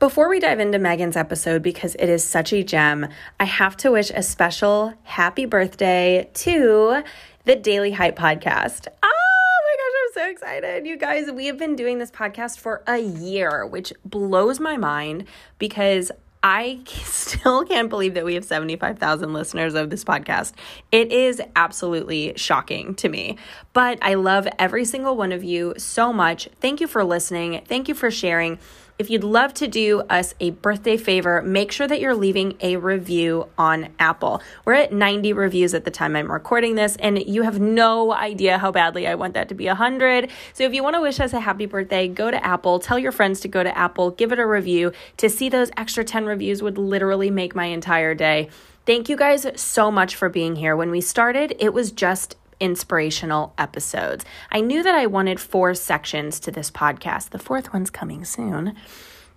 Before we dive into Megan's episode, because it is such a gem, I have to wish a special happy birthday to the Daily Hype podcast. Oh my gosh, I'm so excited. You guys, we have been doing this podcast for a year, which blows my mind because I still can't believe that we have 75,000 listeners of this podcast. It is absolutely shocking to me. But I love every single one of you so much. Thank you for listening. Thank you for sharing. If you'd love to do us a birthday favor, make sure that you're leaving a review on Apple. We're at 90 reviews at the time I'm recording this, and you have no idea how badly I want that to be 100. So if you want to wish us a happy birthday, go to Apple, tell your friends to go to Apple, give it a review. To see those extra 10 reviews would literally make my entire day. Thank you guys so much for being here. When we started, it was just inspirational episodes. I knew that I wanted four sections to this podcast. The fourth one's coming soon.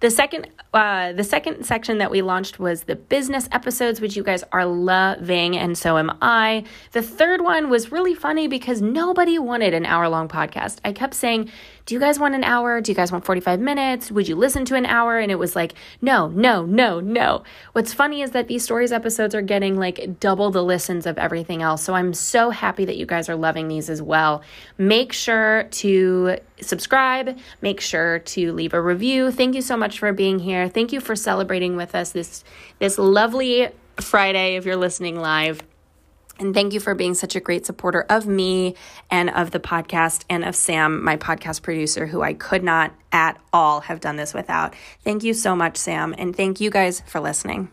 The second, uh, the second section that we launched was the business episodes, which you guys are loving, and so am I. The third one was really funny because nobody wanted an hour long podcast. I kept saying, do you guys want an hour? Do you guys want 45 minutes? Would you listen to an hour? And it was like, no, no, no, no. What's funny is that these stories episodes are getting like double the listens of everything else. So I'm so happy that you guys are loving these as well. Make sure to subscribe, make sure to leave a review. Thank you so much for being here. Thank you for celebrating with us this this lovely Friday if you're listening live. And thank you for being such a great supporter of me and of the podcast and of Sam, my podcast producer, who I could not at all have done this without. Thank you so much, Sam. And thank you guys for listening.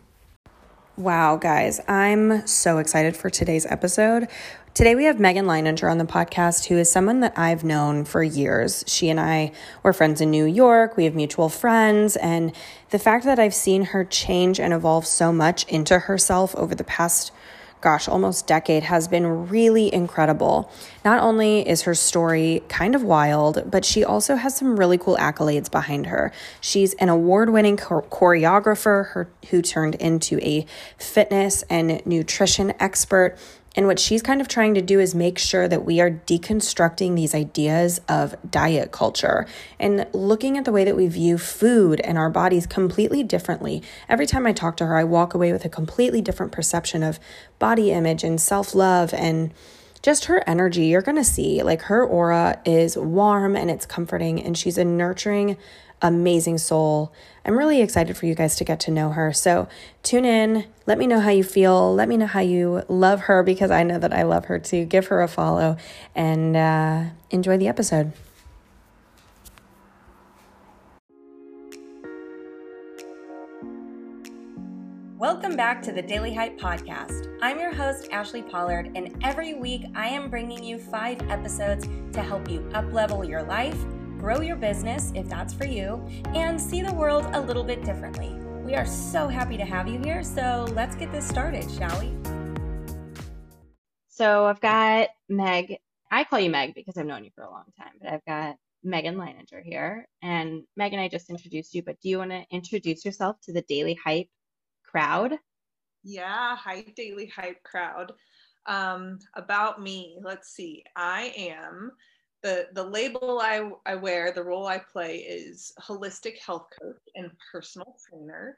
Wow, guys, I'm so excited for today's episode. Today we have Megan Lininger on the podcast, who is someone that I've known for years. She and I were friends in New York. We have mutual friends. And the fact that I've seen her change and evolve so much into herself over the past gosh, almost decade has been really incredible. Not only is her story kind of wild, but she also has some really cool accolades behind her. She's an award winning choreographer her, who turned into a fitness and nutrition expert. And what she's kind of trying to do is make sure that we are deconstructing these ideas of diet culture and looking at the way that we view food and our bodies completely differently. Every time I talk to her, I walk away with a completely different perception of body image and self love and just her energy. You're going to see like her aura is warm and it's comforting, and she's a nurturing, amazing soul. I'm really excited for you guys to get to know her. So tune in. Let me know how you feel. Let me know how you love her because I know that I love her too. Give her a follow and uh, enjoy the episode. Welcome back to the Daily Hype Podcast. I'm your host, Ashli Pollard, and every week I am bringing you five episodes to help you uplevel your life grow your business if that's for you, and see the world a little bit differently. We are so happy to have you here, so let's get this started, shall we? So I've got Meg. I call you Meg because I've known you for a long time, but I've got Megan Lininger here. And Megan, I just introduced you, but do you want to introduce yourself to the Daily Hype crowd? Yeah, hi, Daily Hype crowd. Um, about me, let's see. I am the the label I, I wear, the role I play is holistic health coach and personal trainer.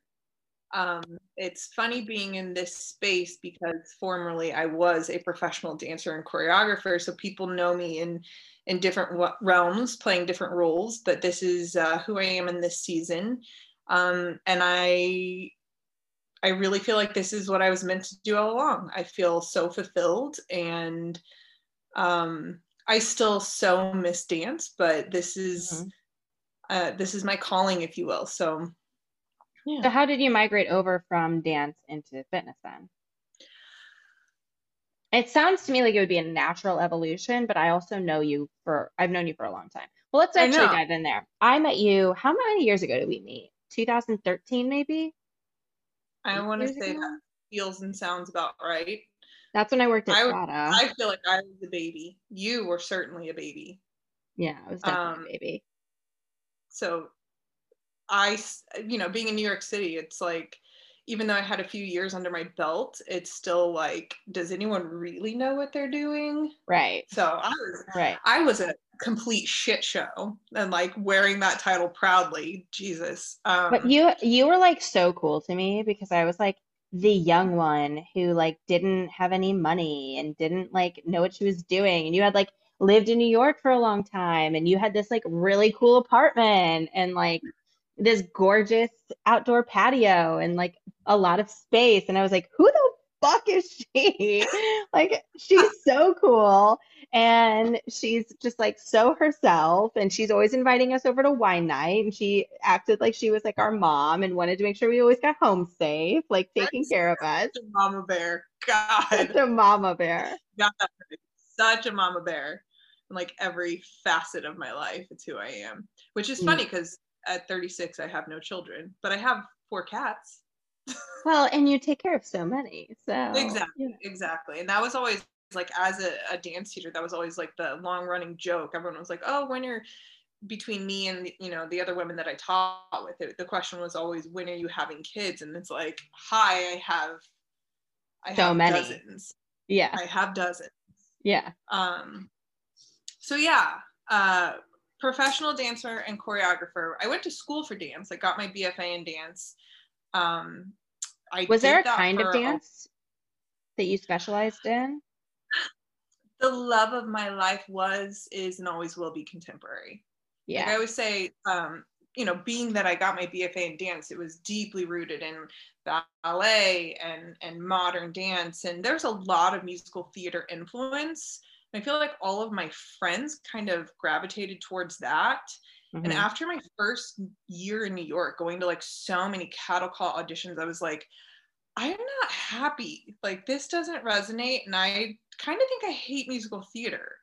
Um, it's funny being in this space because formerly I was a professional dancer and choreographer, so people know me in in different realms, playing different roles. But this is uh, who I am in this season, um, and I I really feel like this is what I was meant to do all along. I feel so fulfilled and um, I still so miss dance, but this is mm-hmm. uh, this is my calling, if you will. So, yeah. So, how did you migrate over from dance into fitness then? It sounds to me like it would be a natural evolution, but I also know you for I've known you for a long time. Well, let's actually dive in there. I met you. How many years ago did we meet? 2013, maybe. I want to say ago? that feels and sounds about right. That's when I worked at I, Prada. I feel like I was a baby. You were certainly a baby. Yeah, I was definitely um, a baby. So I, you know, being in New York City, it's like, even though I had a few years under my belt, it's still like, does anyone really know what they're doing? Right. So I was, right. I was a, complete shit show and like wearing that title proudly. Jesus. Um, But you you were like so cool to me because I was like the young one who like didn't have any money and didn't like know what she was doing. And you had like lived in New York for a long time and you had this like really cool apartment and like this gorgeous outdoor patio and like a lot of space. And I was like, who the fuck is she? Like, she's so cool. And she's just like so herself. And she's always inviting us over to wine night. And she acted like she was like our mom and wanted to make sure we always got home safe, like taking care of us. such a mama bear. God. Such a mama bear. right. Such a mama bear. In like every facet of my life, it's who I am. Which is Mm. funny because at 36 I have no children, but I have four cats. Well, and you take care of so many. So, Exactly. know. Exactly. And that was always like as a, a dance teacher, that was always like the long running joke. Everyone was like, oh, when you're between me and you know the other women that I taught with it, the question was always, when are you having kids? And it's like, hi, I have I So have many. dozens. Yeah. I have dozens. Yeah. Um, so yeah, uh, professional dancer and choreographer. I went to school for dance. I got my BFA in dance. Um, I Was there a kind of dance that you specialized in? The love of my life was, is, and always will be contemporary. Like I always say, um, you know, being that I got my BFA in dance, it was deeply rooted in ballet and and modern dance, and there's a lot of musical theater influence. I feel like all of my friends kind of gravitated towards that. And Mhm. after my first year in New York, going to like so many cattle call auditions, I was like, I'm not happy. Like this doesn't resonate, and I kind of think I hate musical theater.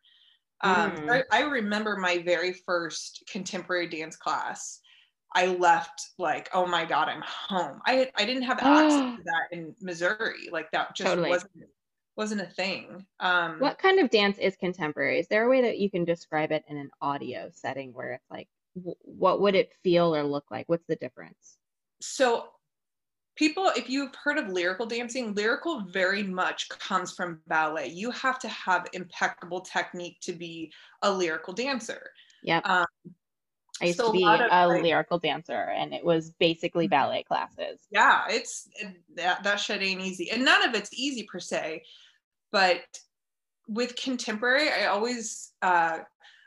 Um, Mm. I, I remember my very first contemporary dance class. I left like, oh my god, I'm home. I I didn't have access to that in Missouri. Like that just Totally. wasn't wasn't a thing. Um, What kind of dance is contemporary? Is there a way that you can describe it in an audio setting where it's like, w- what would it feel or look like? What's the difference? so people if you've heard of lyrical dancing lyrical very much comes from ballet you have to have impeccable technique to be a lyrical dancer yeah Um, I used so to be of, a like- lyrical dancer, and it was basically ballet classes. yeah it's that, that shit ain't easy and none of it's easy per se but with contemporary i always uh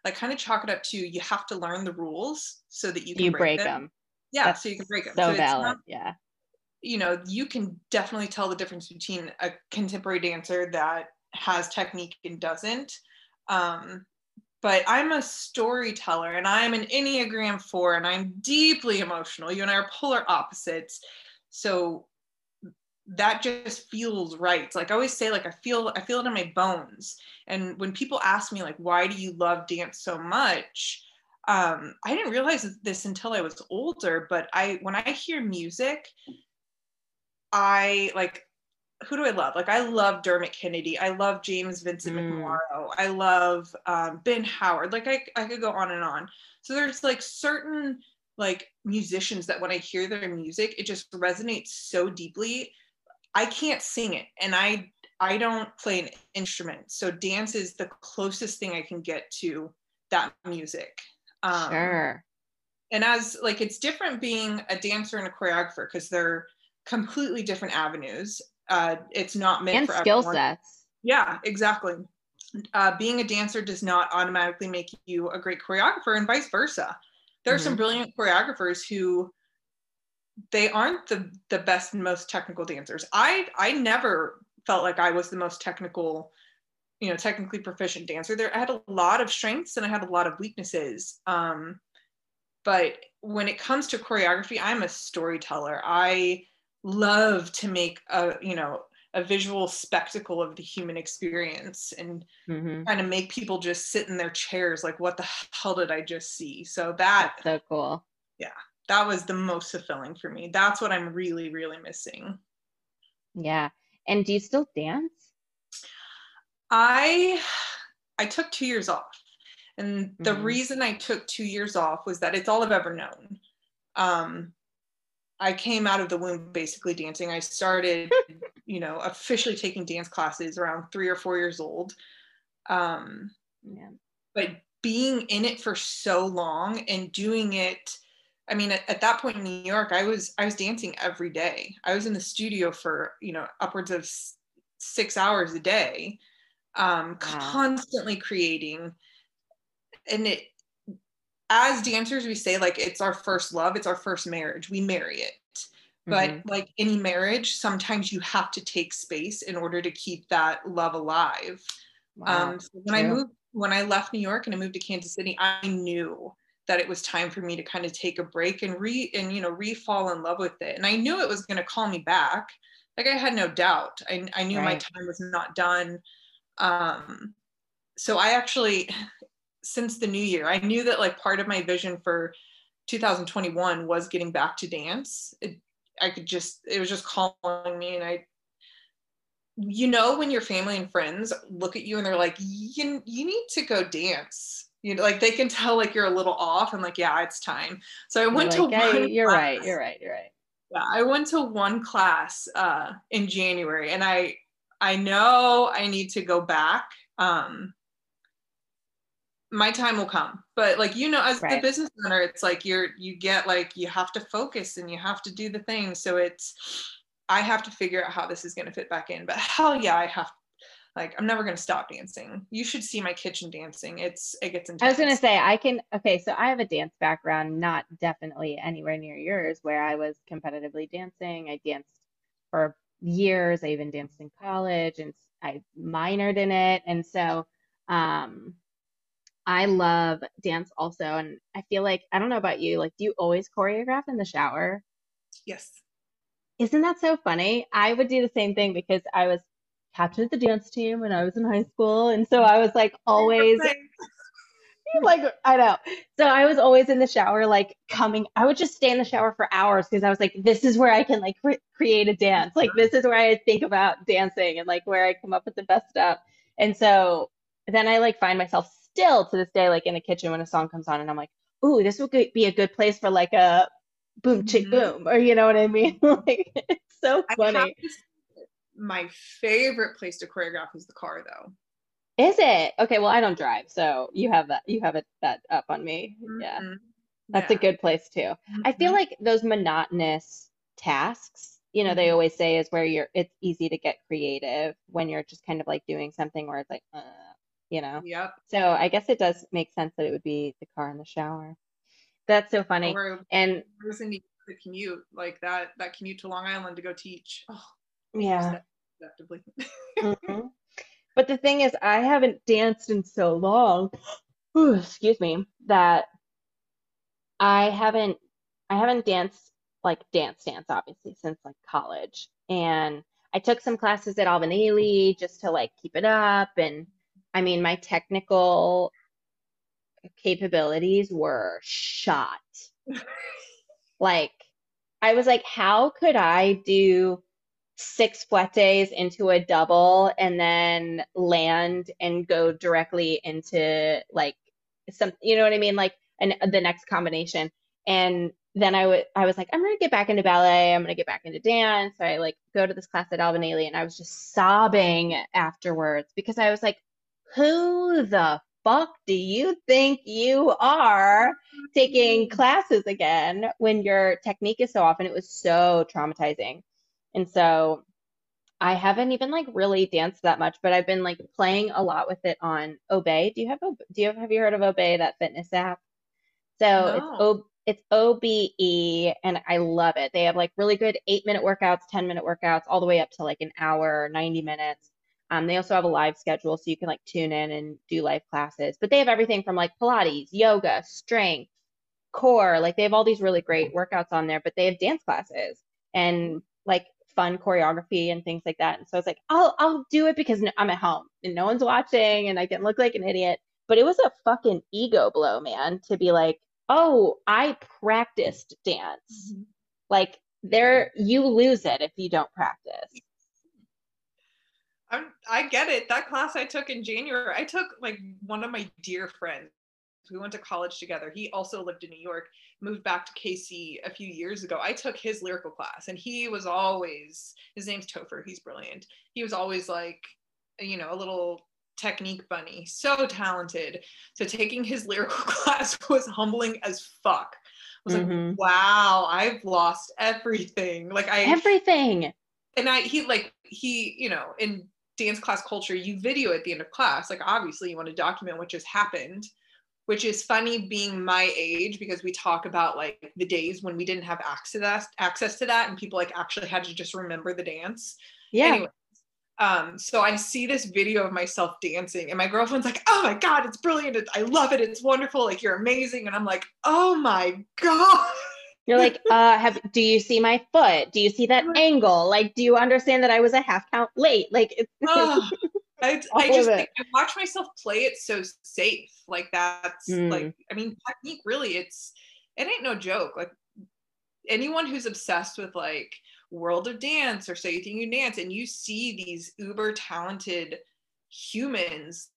like kind of chalk it up to you have to learn the rules so that you can You break, break them. them. yeah That's so you can break them So it's valid. not Yeah. You know, you can definitely tell the difference between a contemporary dancer that has technique and doesn't. Um, but I'm a storyteller and I'm an Enneagram 4 and I'm deeply emotional. You and I are polar opposites. So that just feels right. Like I always say, like I feel I feel it in my bones. And when people ask me like why do you love dance so much? Um, I didn't realize this until I was older, but I when I hear music, I like who do I love? Like I love Dermot Kennedy. I love James Vincent Mm. McMorrow. I love um, Ben Howard. Like I, I could go on and on. So there's like certain like musicians that when I hear their music, it just resonates so deeply. I can't sing it, and I I don't play an instrument. So dance is the closest thing I can get to that music. Um, Sure. and as like it's different being a dancer and a choreographer because they're completely different avenues. Uh it's not meant And for skill everyone. sets. yeah exactly. Uh being a dancer does not automatically make you a great choreographer and vice versa. There are some Mhm. brilliant choreographers who they aren't the the best and most technical dancers. I i never felt like i was the most technical you know technically proficient dancer. There i had a lot of strengths and i had a lot of weaknesses. Um but when it comes to choreography i'm a storyteller. I love to make a you know a visual spectacle of the human experience and hmm kind of make people just sit in their chairs like what the hell did i just see so that So cool. Yeah that was the most fulfilling for me that's what i'm really really missing Yeah. And do you still dance? i i took two years off and the Mhm. reason i took two years off was that it's all i've ever known um i came out of the womb basically dancing i started you know officially taking dance classes around three or four years old um Yeah. but being in it for so long and doing it I mean, at, at, that point in New York, I was I was dancing every day. I was in the studio for you know upwards of six hours a day, um, wow. constantly creating. And it, as dancers, we say like it's our first love, it's our first marriage. We marry it. But mm-hmm. like any marriage, sometimes you have to take space in order to keep that love alive. Wow. Um, so when I moved, when I left New York and I moved to Kansas City, I knew that it was time for me to kind of take a break and re and you know re-fall in love with it and i knew it was going to call me back like i had no doubt i, I knew right. my time was not done um so i actually since the new year i knew that like part of my vision for 2021 was getting back to dance it, i could just it was just calling me and i you know when your family and friends look at you and they're like you, you need to go dance you know, like they can tell like you're a little off and like, yeah, it's time. So I went like, to hey, one you're class. right, you're right, you're right. Yeah, I went to one class uh in January and I I know I need to go back. Um my time will come. But like you know, as right. the business owner, it's like you're you get like you have to focus and you have to do the thing. So it's I have to figure out how this is gonna fit back in. But hell yeah, I have like i'm never going to stop dancing. You should see my kitchen dancing. It's it gets intense i was going to say i can okay so i have a dance background not definitely anywhere near yours where i was competitively dancing. I danced for years. I even danced in college and i minored in it. And so um i love dance also and i feel like i don't know about you like do you always choreograph in the shower yes isn't that so funny i would do the same thing because i was captain of the dance team when I was in high school. And so I was like always like I know. So I was always in the shower, like coming. I would just stay in the shower for hours because I was like, this is where I can like cre- create a dance. Like this is where I think about dancing and like where I come up with the best stuff. And so then I like find myself still to this day, like in the kitchen when a song comes on, and I'm like, ooh, this would be a good place for like a boom chick mm-hmm. boom, or you know what I mean? like it's so funny my favorite place to choreograph is the car though. Is it? Okay, well I don't drive, so you have that you have it that up on me. Mm-hmm. Yeah. That's yeah. a good place too. Mm-hmm. I feel mm-hmm. like those monotonous tasks, you know, mm-hmm. they always say is where you're it's easy to get creative when you're just kind of like doing something where it's like uh, you know. Yep. So I guess it does make sense that it would be the car in the shower. That's so funny. Or and the commute, like that that commute to Long Island to go teach. Oh, yeah. mm-hmm. But the thing is, I haven't danced in so long. Ooh, excuse me. That I haven't I haven't danced like dance dance obviously since like college. And I took some classes at Alvin Ailey just to like keep it up. And I mean, my technical capabilities were shot. like, I was like, how could I do six fouettés into a double and then land and go directly into like some you know what I mean? Like and the next combination. And then I would I was like I'm gonna get back into ballet. I'm gonna get back into dance. So I like go to this class at Alvin Ailey and I was just sobbing afterwards because I was like who the fuck do you think you are taking classes again when your technique is so off and it was so traumatizing and so I haven't even like really danced that much, but I've been like playing a lot with it on Obé. Do you have a do you have, have you heard of Obé that fitness app? So no. it's O it's OBE and I love it. They have like really good 8-minute workouts, 10-minute workouts all the way up to like an hour, 90 minutes. Um, they also have a live schedule so you can like tune in and do live classes. But they have everything from like Pilates, yoga, strength, core. Like they have all these really great workouts on there, but they have dance classes. And like fun choreography and things like that. And so I was like, I'll I'll do it because I'm at home and no one's watching and I can look like an idiot. But it was a fucking ego blow, man, to be like, oh, I practiced dance. Mm-hmm. Like there, you lose it if you don't practice. I'm, I get it. That class I took in January, I took like one of my dear friends. We went to college together. He also lived in New York moved back to KC a few years ago, I took his lyrical class and he was always, his name's Topher, he's brilliant. He was always like, you know, a little technique bunny, so talented. So taking his lyrical class was humbling as fuck. I was Mhm. like, wow, I've lost everything. Like I Everything. and I he like he, you know, in dance class culture, you video at the end of class. Like obviously you want to document what just happened, which is funny being my age because we talk about like the days when we didn't have access access to that and people like actually had to just remember the dance. Yeah. Anyway, um, so I see this video of myself dancing, and my girlfriend's like, "Oh my god, it's brilliant! It's, I love it! It's wonderful! Like you're amazing!" And I'm like, "Oh my god!" You're like, uh, have do you see my foot? Do you see that angle? Like, do you understand that I was a half count late? Like, it's Ugh. I, I just. I watch myself play it so safe. Like that's Mm. like I mean technique really it's it ain't no joke. Like anyone who's obsessed with like world of dance or so you think you dance and you see these uber talented humans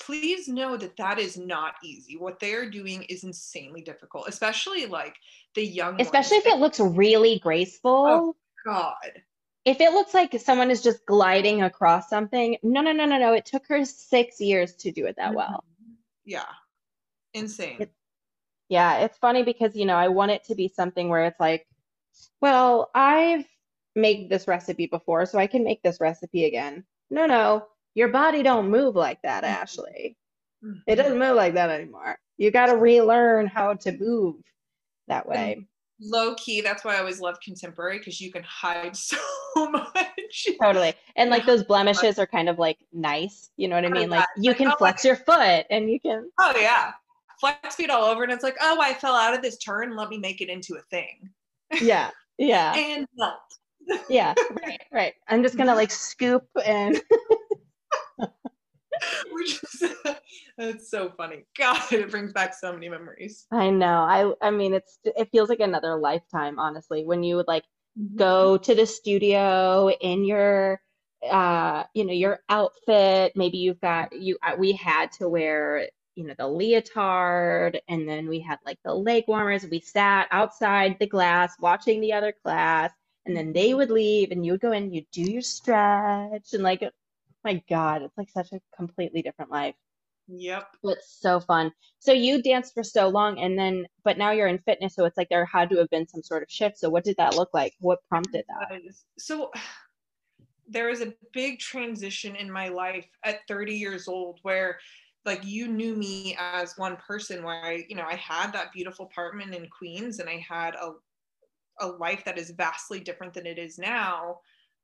please know that that is not easy what they're doing is insanely difficult especially like the young especially if ones. it looks really graceful. Oh. god If it looks like someone is just gliding across something, no, no, no, no, no. It took her six years to do it that well. Mm-hmm. yeah insane It- Yeah, it's funny because, you know, I want it to be something where it's like, well, I've made this recipe before, so I can make this recipe again. No, no, your body don't move like that, Mhm. Ashli. It doesn't move like that anymore. You got to relearn how to move that way. low key that's why i always love contemporary because you can hide so much Totally. And like those blemishes are kind of like nice. You know what I mean? Like you can oh, flex your foot and you can, oh yeah flex feet all over and it's like oh i fell out of this turn let me make it into a thing yeah, yeah, and yeah. Right, right. I'm just gonna like scoop and which is that's so funny. God it brings back so many memories. I know. I I mean it's it feels like another lifetime, honestly, when you would like go to the studio in your uh you know your outfit. Maybe you've got you uh, we had to wear you know the leotard and then we had like the leg warmers. We sat outside the glass watching the other class and then they would leave and you would go in you do your stretch and like my god it's like such a completely different life yep it's so fun. So you danced for so long and then but now you're in fitness, so it's like there had to have been some sort of shift. So what did that look like? What prompted that? So there was a big transition in my life at 30 years old where like you knew me as one person where I, you know, I had that beautiful apartment in Queens and I had a a life that is vastly different than it is now.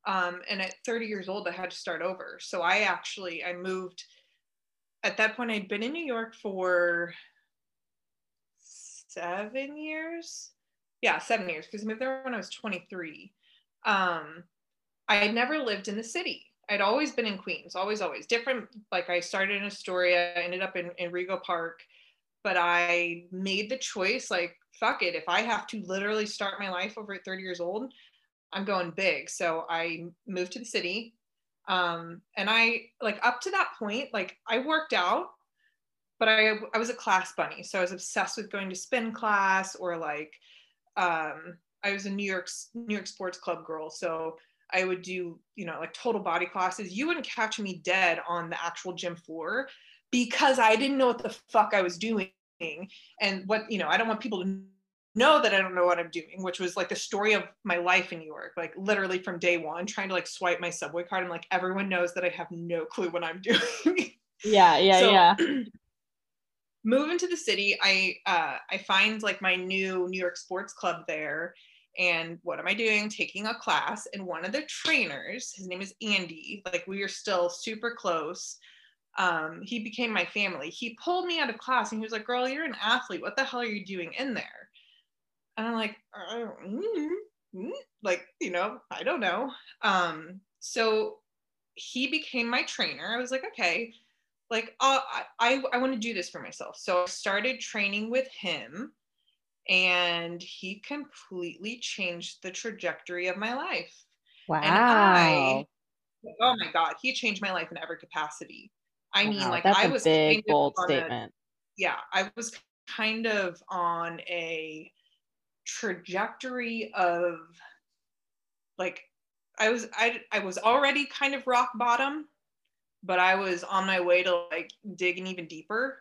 Um, and at 30 years old, I had to start over. So I actually I moved at that point I'd been in New York for seven years. Yeah, seven years because I moved there when I was 23. Um, I had never lived in the city. I'd always been in Queens, always, always different. Like I started in Astoria, ended up in, in Rego Park, but I made the choice like, fuck it. If I have to literally start my life over at 30 years old, I'm going big. So I moved to the city. Um, and I like up to that point, like I worked out, but I I was a class bunny. So I was obsessed with going to spin class or like um I was a New York New York sports club girl. So I would do, you know, like total body classes. You wouldn't catch me dead on the actual gym floor because I didn't know what the fuck I was doing. And what, you know, I don't want people to know that I don't know what I'm doing, which was like the story of my life in New York, like literally from day one, trying to like swipe my subway card. I'm like, everyone knows that I have no clue what I'm doing. Yeah, yeah, So- yeah. Moving to the city, I uh, I find like my new New York sports club there. And what am I doing? Taking a class, and one of the trainers, his name is Andy. Like we are still super close. Um, he became my family. He pulled me out of class, and he was like, "Girl, you're an athlete. What the hell are you doing in there?" And I'm like, "Uh, mm, mm," like you know, I don't know. Um, so he became my trainer. I was like, okay, like uh, I I, I want to do this for myself. So I started training with him, and he completely changed the trajectory of my life. Wow. I- Oh my god, he changed my life in every capacity. I mean, like I was big, bold on a- statement. yeah, I was kind of on a trajectory of like I was I I was already kind of rock bottom, but I was on my way to like digging even deeper.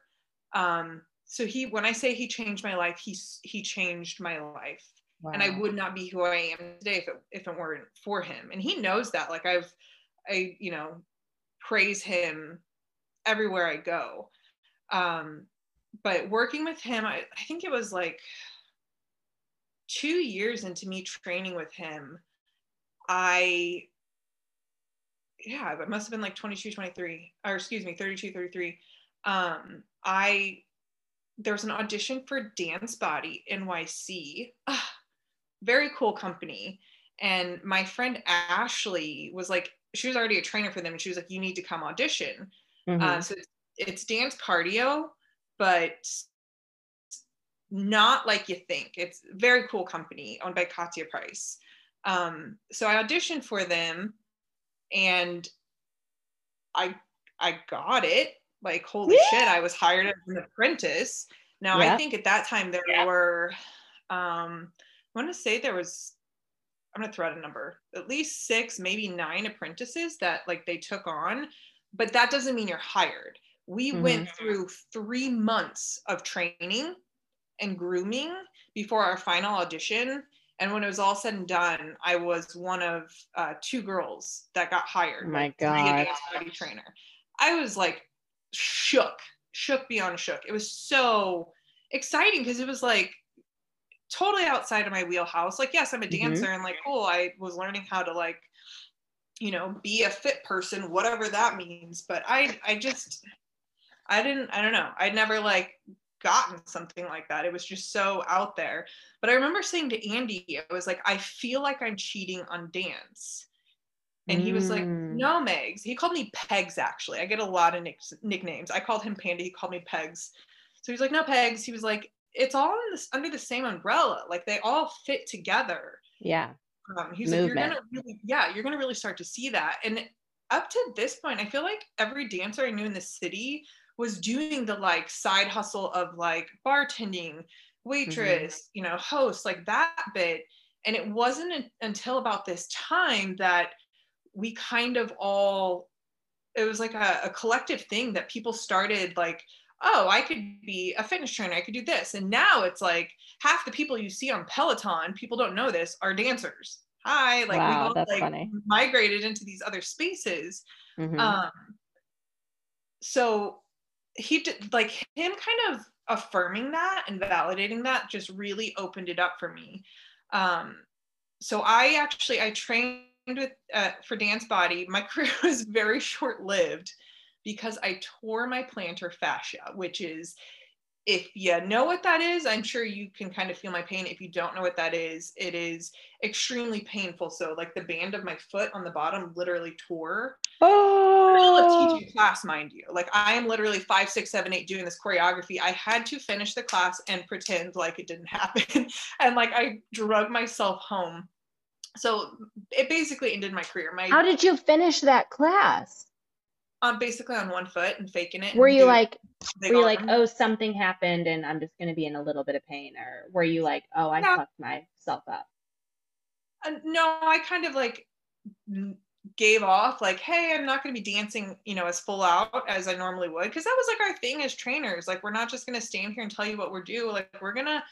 Um, so he, when I say he changed my life, he he changed my life, wow. and I would not be who I am today if it if it weren't for him. And he knows that. Like I've, I you know, praise him everywhere I go. Um, but working with him, I, I think it was like two years into me training with him, I yeah, it must have been like 22, 23, or excuse me, 32, 33. Um, I there was an audition for Dance Body NYC. Ah, very cool company. And my friend Ashley was like, she was already a trainer for them, and she was like, "You need to come audition." Mm-hmm. Uh, so it's, it's dance cardio, but not like you think. It's very cool company owned by Katia Pryce. Um, so I auditioned for them and I I got it. Like holy yeah. shit, I was hired as an apprentice. Now yeah. I think at that time there yeah. were um I want to say there was I'm gonna throw out a number, at least six, maybe nine apprentices that like they took on, but that doesn't mean you're hired. We mm-hmm. went through three months of training and grooming before our final audition. And when it was all said and done, I was one of uh, two girls that got hired. My God. body trainer. I was like shook, shook beyond shook. It was so exciting because it was like totally outside of my wheelhouse. Like, yes, I'm a mm-hmm. dancer mm-hmm. and like, cool, I was learning how to like, you know, be a fit person, whatever that means. But I, I just, I didn't, I don't know. I'd never like gotten something like that. It was just so out there. But I remember saying to Andy, I was like, I feel like I'm cheating on dance. And he was like, mm. No, Megs. He called me Pegs, actually. I get a lot of nick- nicknames. I called him Panda. He called me Pegs. So he's like, No, Pegs. He was like, It's all this, under the same umbrella. Like they all fit together. Yeah. Um, he's like, You're to really, yeah, you're going to really start to see that. And up to this point, I feel like every dancer I knew in the city was doing the like side hustle of like bartending, waitress, mm-hmm. you know, host, like that bit. And it wasn't until about this time that we kind of all, it was like a, a collective thing that people started like, oh, I could be a fitness trainer, I could do this. And now it's like half the people you see on Peloton, people don't know this, are dancers. Hi, like wow, we've all like funny. migrated into these other spaces. Mm-hmm. Um, so he did like him kind of affirming that and validating that just really opened it up for me. Um so i actually i trained with uh, for dance body. My career was very short lived because i tore my plantar fascia which is if you know what that is, I'm sure you can kind of feel my pain. If you don't know what that is, it is extremely painful. So, like the band of my foot on the bottom literally tore. Oh. a teaching class, mind you. Like I am literally five, six, seven, eight doing this choreography. I had to finish the class and pretend like it didn't happen, and like I drug myself home. So it basically ended my career. My how did you finish that class? On basically on one foot and faking it. Were you like, were you like, oh, something happened and I'm just going to be in a little bit of pain, or were you like, oh, I no. fucked myself up? Uh, no, I kind of like gave off like, hey, I'm not going to be dancing, you know, as full out as I normally would, because that was like our thing as trainers. Like, we're not just going to stand here and tell you what we're doing. Like, we're gonna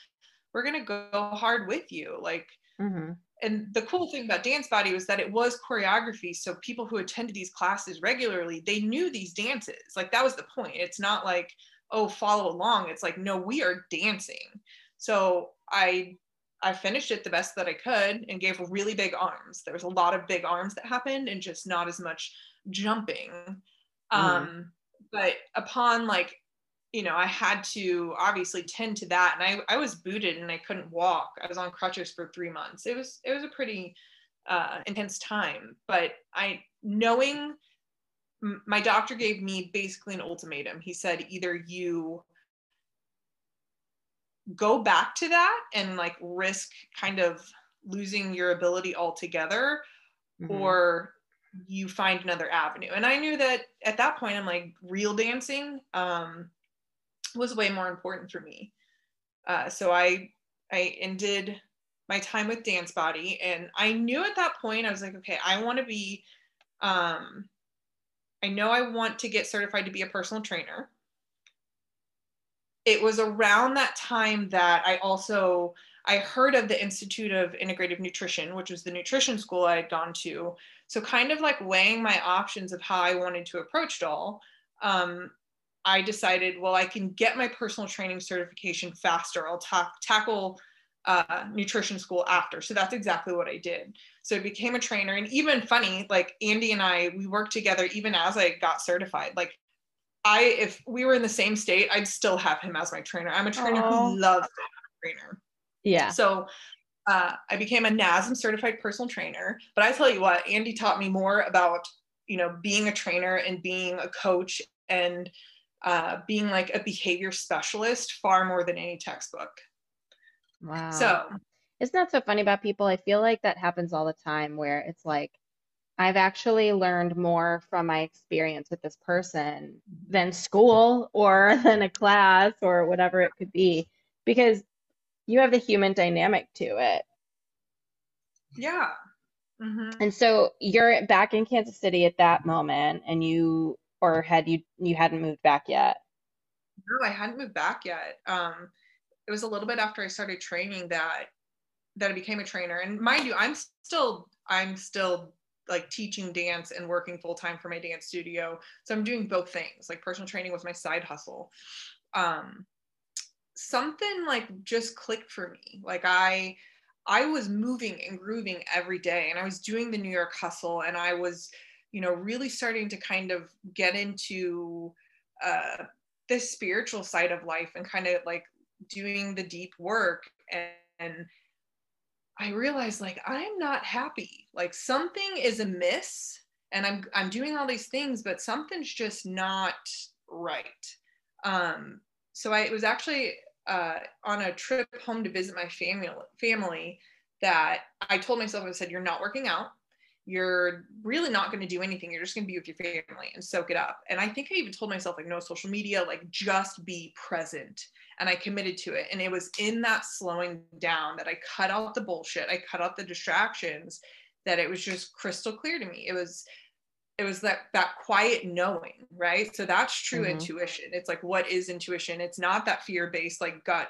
we're gonna go hard with you. Like. Mm-hmm and the cool thing about dance body was that it was choreography so people who attended these classes regularly they knew these dances like that was the point. It's not like oh follow along. It's like no we are dancing. So i i finished it the best that i could and gave really big arms. There was a lot of big arms that happened and just not as much jumping. Mm-hmm. um but upon like you know, I had to obviously tend to that. And I, I was booted and I couldn't walk. I was on crutches for three months. It was, it was a pretty uh, intense time, but I, knowing my doctor gave me basically an ultimatum. He said, either you go back to that and like risk kind of losing your ability altogether mm-hmm. or you find another avenue and i knew that at that point i'm like real dancing um was way more important for me. Uh, so I I ended my time with Dance Body, and I knew at that point I was like, okay, I want to be, um, I know I want to get certified to be a personal trainer. It was around that time that I also I heard of the Institute of Integrative Nutrition, which was the nutrition school I had gone to. So kind of like weighing my options of how I wanted to approach it all. Um, I decided, well, I can get my personal training certification faster. I'll ta- tackle uh, nutrition school after. So that's exactly what I did. So I became a trainer. And even funny, like Andy and I, we worked together even as I got certified. Like I, if we were in the same state, I'd still have him as my trainer. I'm a trainer Aww. who loves trainer. Yeah. So uh, I became a NASM certified personal trainer. But I tell you what, Andy taught me more about, you know, being a trainer and being a coach and uh, being like a behavior specialist far more than any textbook. Wow. So, isn't that so funny about people? I feel like that happens all the time where it's like, I've actually learned more from my experience with this person than school or than a class or whatever it could be because you have the human dynamic to it. Yeah. Mm-hmm. And so you're back in Kansas City at that moment and you or had you you hadn't moved back yet? No, I hadn't moved back yet. Um, it was a little bit after I started training that that I became a trainer. And mind you, I'm still I'm still like teaching dance and working full time for my dance studio. So I'm doing both things. Like personal training was my side hustle. Um, something like just clicked for me. Like I I was moving and grooving every day and I was doing the New York hustle and I was you know, really starting to kind of get into uh, the spiritual side of life and kind of like doing the deep work. And, and I realized like I'm not happy. Like something is amiss, and I'm I'm doing all these things, but something's just not right. Um, so I was actually uh, on a trip home to visit my family family that I told myself I said you're not working out you're really not going to do anything. You're just going to be with your family and soak it up. And I think I even told myself, like, no social media, like, just be present. And I committed to it. And it was in that slowing down that I cut out the bullshit, I cut out the distractions, that it was just crystal clear to me. It was, it was that that quiet knowing, right? So that's true mm-hmm. intuition. It's like, what is intuition? It's not that fear based, like, gut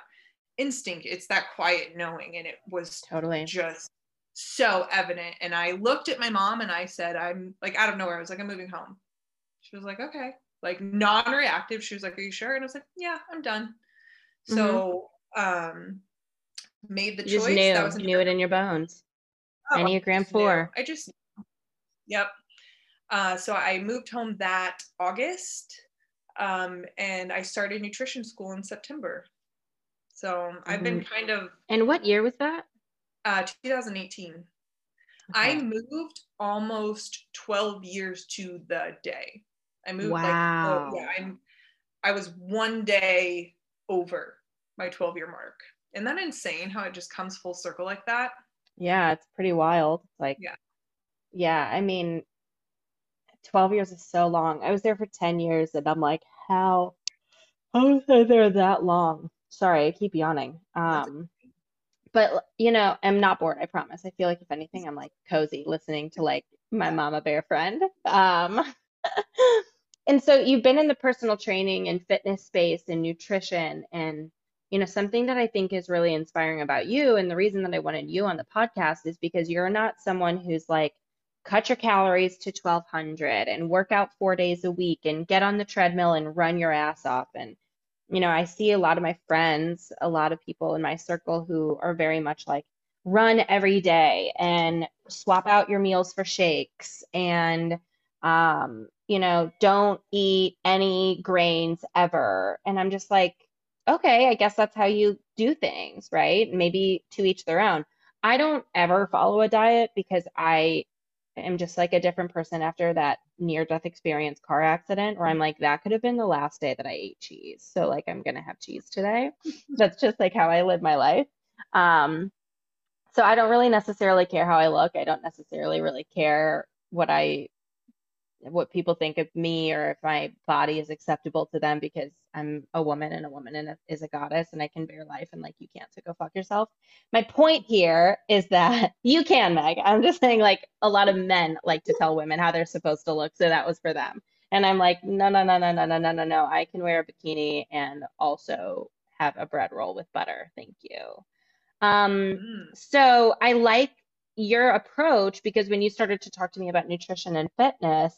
instinct. It's that quiet knowing. And it was totally just so evident. And I looked at my mom and I said, I'm like out of nowhere. I was like, I'm moving home. She was like, okay. Like non-reactive. She was like, Are you sure? And I was like, Yeah, I'm done. Mm-hmm. So um made the you choice. Just knew, that was knew it in your bones. Oh, Enneagram four. I just yep. Uh, so I moved home that August, um, and I started nutrition school in September. So mm-hmm. I've been mm-hmm. kind of. And what year was that? Uh, 2018. I moved almost 12 years to the day. I moved wow. like oh, yeah, I'm I was one day over my 12 year mark. Isn't that insane how it just comes full circle like that? Yeah, it's pretty wild. Like yeah. Yeah, I mean 12 years is so long. I was there for 10 years and I'm like, how how was I there that long? Sorry, I keep yawning. Um but you know, I'm not bored. I promise. I feel like if anything, I'm like cozy listening to like my mama bear friend. Um, and so you've been in the personal training and fitness space and nutrition and you know something that i think is really inspiring about you and the reason that i wanted you on the podcast is because you're not someone who's like cut your calories to 1200 and work out four days a week and get on the treadmill and run your ass off and you know, I see a lot of my friends, a lot of people in my circle who are very much like run every day and swap out your meals for shakes and um, you know, don't eat any grains ever. And I'm just like, okay, I guess that's how you do things, right? Maybe to each their own. I don't ever follow a diet because I am just like a different person after that near death experience car accident where I'm like, that could have been the last day that I ate cheese. So like I'm gonna have cheese today. That's just like how I live my life. Um so I don't really necessarily care how I look. I don't necessarily really care what I what people think of me or if my body is acceptable to them because I'm a woman and a woman and is a goddess and I can bear life and like you can't so go fuck yourself. My point here is that you can, Meg. I'm just saying like a lot of men like to tell women how they're supposed to look, so that was for them. And I'm like, no, no, no, no, no, no, no, no, no. I can wear a bikini and also have a bread roll with butter. Thank you. Um, Mm. so I like your approach because when you started to talk to me about nutrition and fitness,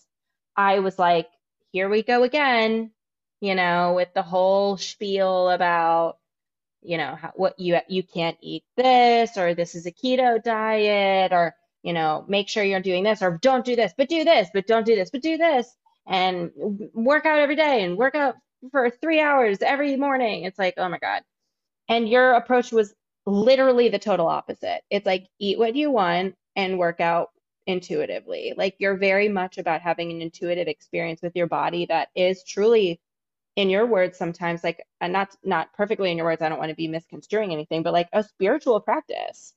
I was like, here we go again, you know, with the whole spiel about, you know, how, what you you can't eat this or this is a keto diet or, you know, make sure you're doing this or don't do this, but do this, but don't do this, but do this and work out every day and work out for three hours every morning. It's like, oh my God. And your approach was literally the total opposite. It's like eat what you want and work out intuitively. Like you're very much about having an intuitive experience with your body that is truly, in your words, sometimes like and not not perfectly in your words. I don't want to be misconstruing anything, but like a spiritual practice.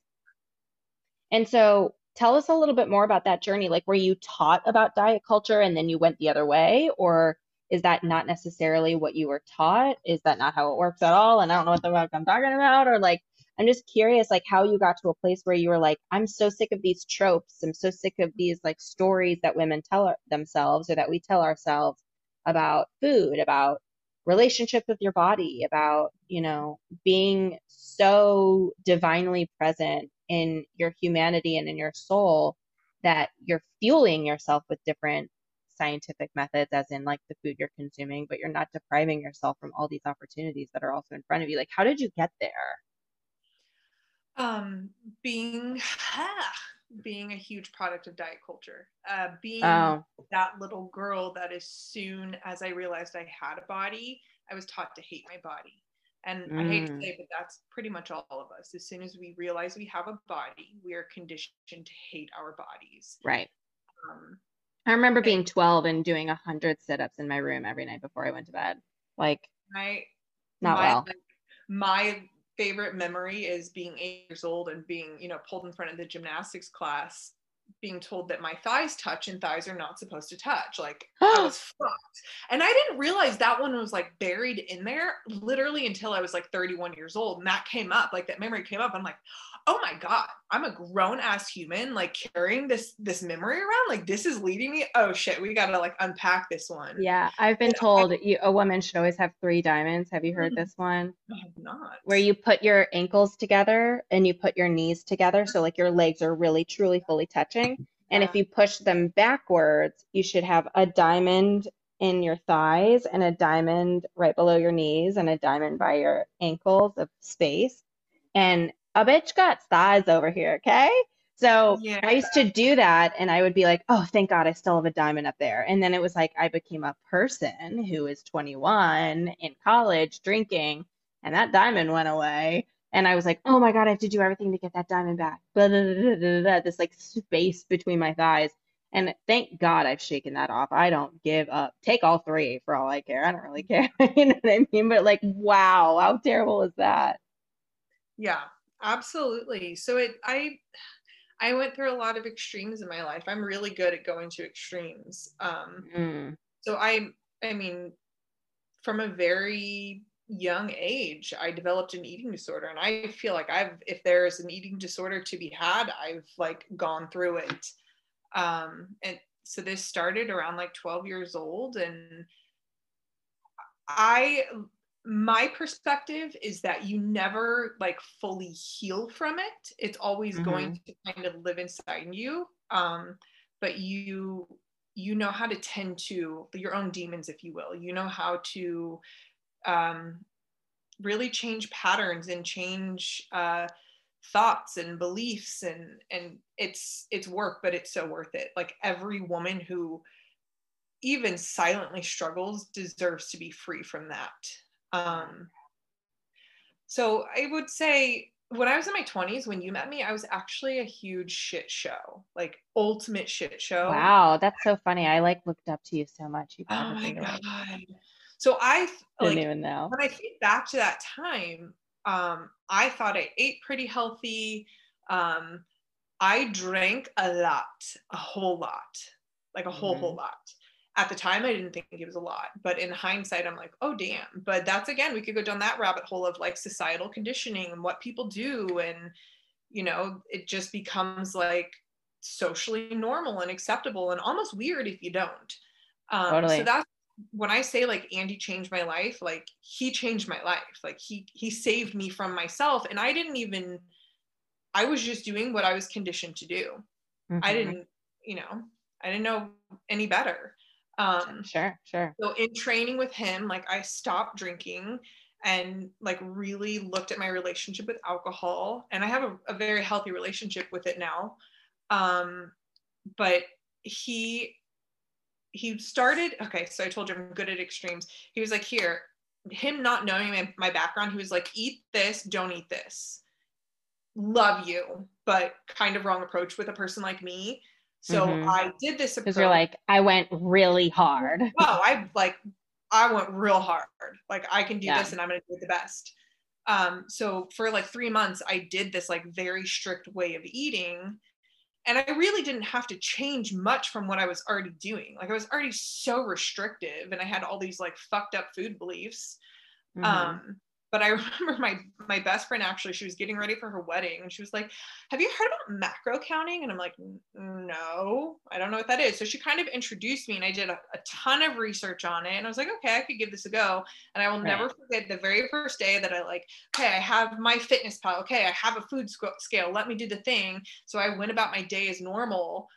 And so tell us a little bit more about that journey. Like, were you taught about diet culture and then you went the other way, or is that not necessarily what you were taught? Is that not how it works at all? And I don't know what the fuck I'm talking about, or like I'm just curious, like how you got to a place where you were like, I'm so sick of these tropes. I'm so sick of these like stories that women tell themselves or that we tell ourselves about food, about relationships with your body, about, you know, being so divinely present in your humanity and in your soul that you're fueling yourself with different scientific methods, as in like the food you're consuming, but you're not depriving yourself from all these opportunities that are also in front of you. Like, how did you get there? Um, being being a huge product of diet culture. Uh, being Oh, that little girl that as soon as I realized I had a body, I was taught to hate my body. And I hate to Mm. say, but that's pretty much all of us. As soon as we realize we have a body, we are conditioned to hate our bodies. right. Um, I remember being 12 and doing a hundred sit-ups in my room every night before I went to bed. Like, I not my well. like, my favorite memory is being eight years old and being you know pulled in front of the gymnastics class being told that my thighs touch and thighs are not supposed to touch. Like i was fucked. And i didn't realize that one was like buried in there literally until i was like 31 years old. And that came up like that memory came up. I'm like oh my god i'm a grown ass human like carrying this this memory around like this is leading me oh shit we gotta like unpack this one Yeah, I've been told you, a woman should always have three diamonds. Have you heard Mhm. this one? I have not Where you put your ankles together and you put your knees together, so like your legs are really truly fully touching. And if you push them backwards, you should have a diamond in your thighs and a diamond right below your knees and a diamond by your ankles of space. And a bitch got thighs over here, okay? So Yeah. I used to do that and I would be like, oh, thank God I still have a diamond up there. And then it was like I became a person who is 21 in college drinking, and that diamond went away. And I was like, oh my God, I have to do everything to get that diamond back. Blah, blah, blah, this like space between my thighs. And thank God I've shaken that off. I don't give up. Take all three for all I care. I don't really care. You know what I mean? But like, wow, how terrible is that? Yeah, absolutely. So it I I went through a lot of extremes in my life. I'm really good at going to extremes. Um Mm, so I I mean from a very young age I developed an eating disorder and I feel like I've if there's an eating disorder to be had, I've like gone through it. Um and so this started around like 12 years old and I my perspective is that you never like fully heal from it. It's always going to kind of live inside you. Um, but you you know how to tend to your own demons, if you will. You know how to um, really change patterns and change uh, thoughts and beliefs and and it's it's work, but it's so worth it. Like every woman who even silently struggles deserves to be free from that. Um, so I would say when I was in my 20s, when you met me, I was actually a huge shit show, like ultimate shit show. wow, that's so funny. I like looked up to you so much. You Oh my like, God. So I didn't even know. when I think back to that time, um, I thought I ate pretty healthy. Um, I drank a lot, a whole lot, like a whole, whole lot. At the time, I didn't think it was a lot, but in hindsight, I'm like, oh, damn. But that's again, we could go down that rabbit hole of like societal conditioning and what people do. And, you know, it just becomes like socially normal and acceptable and almost weird if you don't. Um, Totally. So that's when I say like Andy changed my life, like he changed my life. Like he he saved me from myself, and I didn't even. I was just doing what I was conditioned to do. I Mhm. didn't, you know, I didn't know any better. Um, Sure, sure. so in training with him, like I stopped drinking and like really looked at my relationship with alcohol. And I have a, a very healthy relationship with it now. Um, but he he started okay, so I told you I'm good at extremes. He was like, here, him not knowing my, my background, he was like, eat this, don't eat this. Love you, but kind of wrong approach with a person like me. So Mhm. I did this Because you're like, I went really hard. oh, I like I went real hard. Like I can do Yeah. this and I'm gonna do it the best. Um, so for like three months, I did this like very strict way of eating. And I really didn't have to change much from what I was already doing. Like I was already so restrictive and I had all these like fucked up food beliefs. Mhm. Um, but I remember my my best friend actually, she was getting ready for her wedding and she was like, Have you heard about macro counting? And I'm like, No, I don't know what that is. So she kind of introduced me and I did a, a ton of research on it. And I was like, okay, I could give this a go. And I will never forget the very first day that I like, okay, I have my fitness pal. Okay, I have a food sc- scale. Let me do the thing. So I went about my day as normal.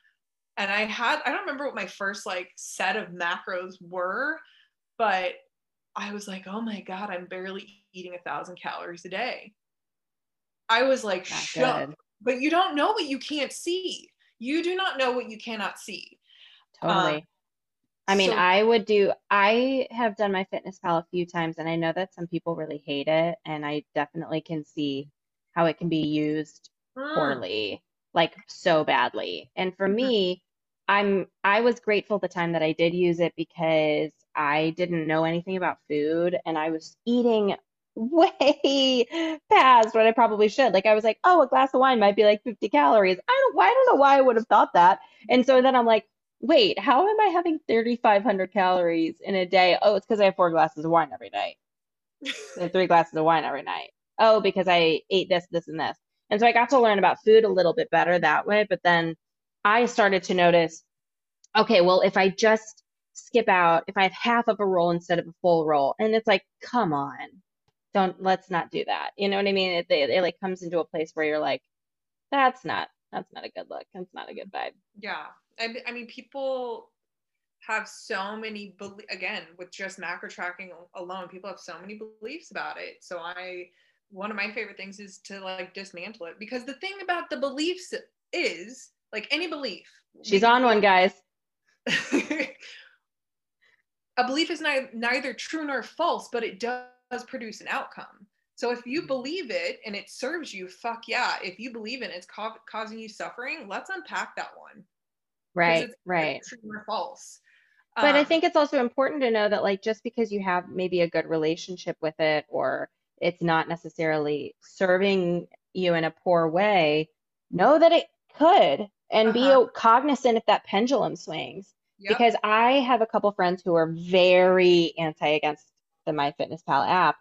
And I had, I don't remember what my first like set of macros were, but I was like, oh my God, I'm barely eating a thousand calories a day. I was like, shook. But you don't know what you can't see. You do not know what you cannot see. Totally. I mean, so- I would do, I have done my fitness pal a few times, and I know that some people really hate it, and I definitely can see how it can be used Mm, poorly, like so badly. And for Mhm. me, I'm I was grateful the time that I did use it because I didn't know anything about food and I was eating way past what I probably should. Like I was like, oh, a glass of wine might be like 50 calories. I don't I don't know why I would have thought that. And so then I'm like, wait, how am I having 3,500 calories in a day? Oh, it's because I have four glasses of wine every night three glasses of wine every night. Oh, because I ate this, this, and this. And so I got to learn about food a little bit better that way. But then I started to notice, okay, well, if I just skip out, if I have half of a roll instead of a full roll, and it's like, come on, don't, let's not do that. You know what I mean? It, it, it like comes into a place where you're like, that's not, that's not a good look. That's not a good vibe. yeah. I, I mean, people have so many, bel- again, with just macro tracking alone, people have so many beliefs about it. So I, one of my favorite things is to like dismantle it because the thing about the beliefs is like any belief. She's we- on one, guys. a belief is ni- neither true nor false, but it does produce an outcome. So if you believe it and it serves you, fuck yeah. If you believe it it's ca- causing you suffering, let's unpack that one. Right, it's right. True or false. But I Um, think it's also important to know that, like, just because you have maybe a good relationship with it, or it's not necessarily serving you in a poor way, know that it could and be Uh-huh. cognizant if that pendulum swings. Yep. Because I have a couple friends who are very anti against the MyFitnessPal app.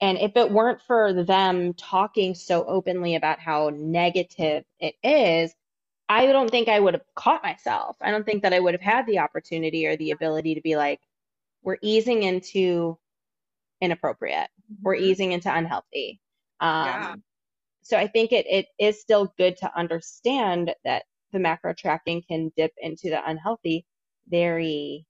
And if it weren't for them talking so openly about how negative it is, I don't think I would have caught myself. I don't think that I would have had the opportunity or the ability to be like, we're easing into inappropriate, we're Mhm. easing into unhealthy. Um, Yeah. So I think it, it is still good to understand that the macro tracking can dip into the unhealthy very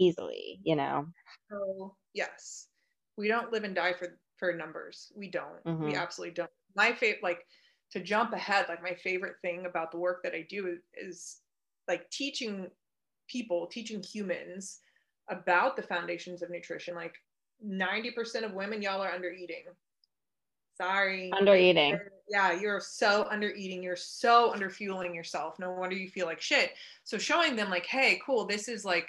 easily, you know? So yes, we don't live and die for for numbers. We don't. We Mhm. absolutely don't. My favorite, like to jump ahead, like my favorite thing about the work that I do is, is like teaching people, teaching humans about the foundations of nutrition. Like ninety percent of women, y'all are under eating. Sorry. Under eating. Yeah, you're so under eating. You're so under fueling yourself. No wonder you feel like shit. So showing them like, hey, cool, this is like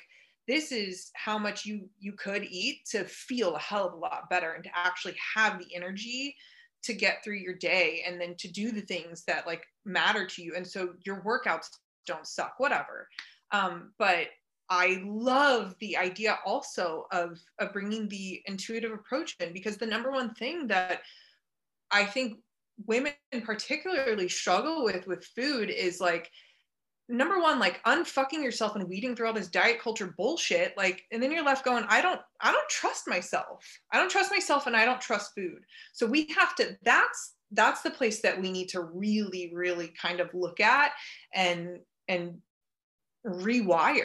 this is how much you you could eat to feel a hell of a lot better and to actually have the energy to get through your day and then to do the things that like matter to you and so your workouts don't suck whatever um, but i love the idea also of of bringing the intuitive approach in because the number one thing that i think women particularly struggle with with food is like number one like unfucking yourself and weeding through all this diet culture bullshit like and then you're left going i don't i don't trust myself. I don't trust myself and i don't trust food. So we have to that's that's the place that we need to really really kind of look at and and rewire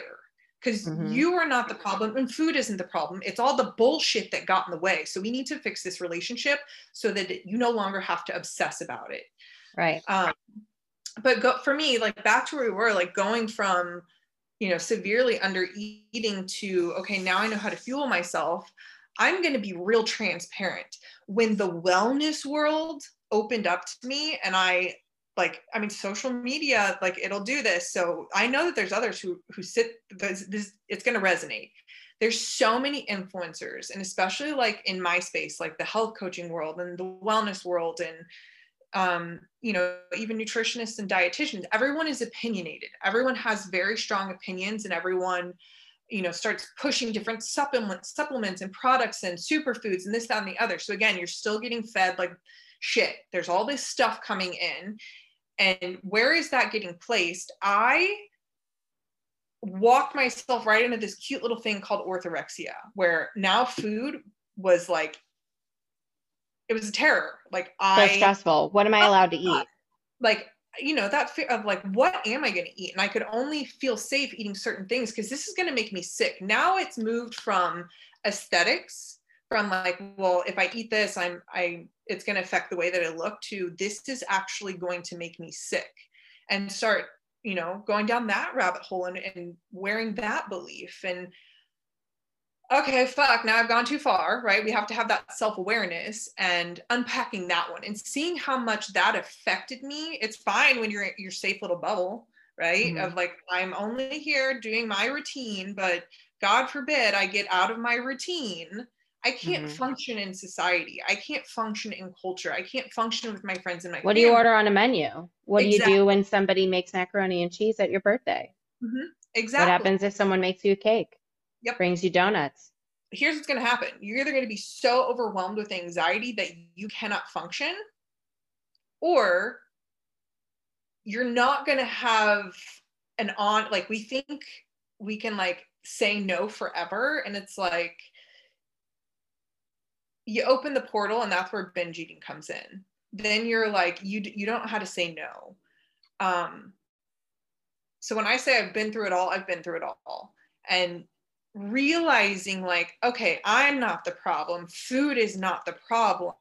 because mm-hmm. you are not the problem and food isn't the problem. It's all the bullshit that got in the way. So we need to fix this relationship so that you no longer have to obsess about it. Right. Um, but go for me like back to where we were like going from you know severely under eating to okay now i know how to fuel myself. I'm going to be real transparent. When the wellness world opened up to me and i like i mean social media like it'll do this so i know that there's others who who sit this, this it's going to resonate there's so many influencers and especially like in my space like the health coaching world and the wellness world and um, you know, even nutritionists and dietitians, everyone is opinionated. Everyone has very strong opinions and everyone, you know, starts pushing different supplements, supplements and products and superfoods and this, that, and the other. So again, you're still getting fed like shit. There's all this stuff coming in. And where is that getting placed? I walked myself right into this cute little thing called orthorexia, where now food was like it was a terror. Like I so stressful. What am I oh allowed to eat? Like you know that fear of like what am I going to eat? And I could only feel safe eating certain things because this is going to make me sick. Now it's moved from aesthetics from like well if I eat this I'm I it's going to affect the way that I look to this is actually going to make me sick and start you know going down that rabbit hole and, and wearing that belief and okay, fuck, now I've gone too far, right? We have to have that self awareness and unpacking that one and seeing how much that affected me. It's fine when you're in your safe little bubble, right? Mm-hmm. Of like, I'm only here doing my routine, but God forbid I get out of my routine. I can't mm-hmm. function in society. I can't function in culture. I can't function with my friends and my. What family. do you order on a menu? What exactly. do you do when somebody makes macaroni and cheese at your birthday? Mm-hmm. Exactly. What happens if someone makes you a cake? Yep. Brings you donuts. Here's what's going to happen. You're either going to be so overwhelmed with anxiety that you cannot function, or you're not going to have an on, like, we think we can, like, say no forever. And it's like, you open the portal, and that's where binge eating comes in. Then you're like, you, you don't know how to say no. Um, so when I say I've been through it all, I've been through it all. And realizing like okay i'm not the problem food is not the problem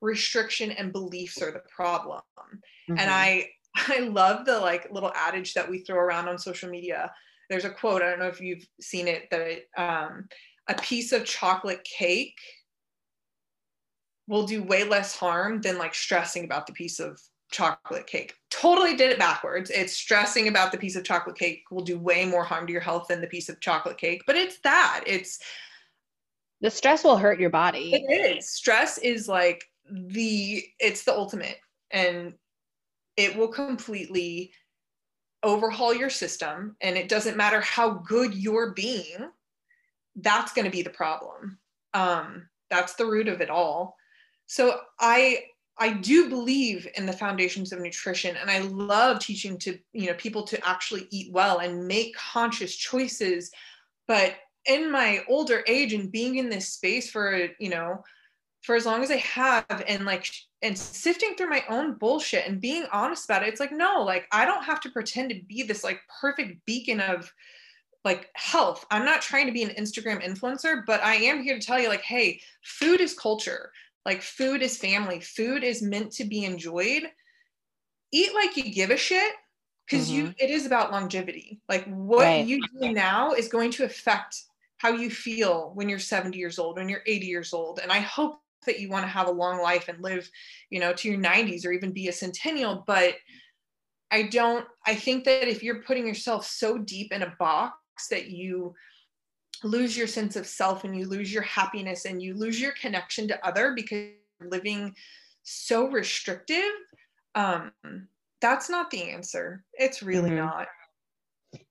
restriction and beliefs are the problem mm-hmm. and i i love the like little adage that we throw around on social media there's a quote i don't know if you've seen it that um, a piece of chocolate cake will do way less harm than like stressing about the piece of chocolate cake. Totally did it backwards. It's stressing about the piece of chocolate cake will do way more harm to your health than the piece of chocolate cake, but it's that. It's the stress will hurt your body. It is. Stress is like the it's the ultimate and it will completely overhaul your system and it doesn't matter how good you're being that's going to be the problem um that's the root of it all so i I do believe in the foundations of nutrition and I love teaching to you know people to actually eat well and make conscious choices but in my older age and being in this space for you know for as long as I have and like and sifting through my own bullshit and being honest about it it's like no like I don't have to pretend to be this like perfect beacon of like health. I'm not trying to be an Instagram influencer, but I am here to tell you like hey, food is culture like food is family, food is meant to be enjoyed. Eat like you give a shit because mm-hmm. you it is about longevity. Like what right. you do now is going to affect how you feel when you're 70 years old, when you're 80 years old. And I hope that you want to have a long life and live, you know, to your 90s or even be a centennial, but I don't I think that if you're putting yourself so deep in a box that you lose your sense of self and you lose your happiness and you lose your connection to other because you're living so restrictive um that's not the answer. It's really mm-hmm. not.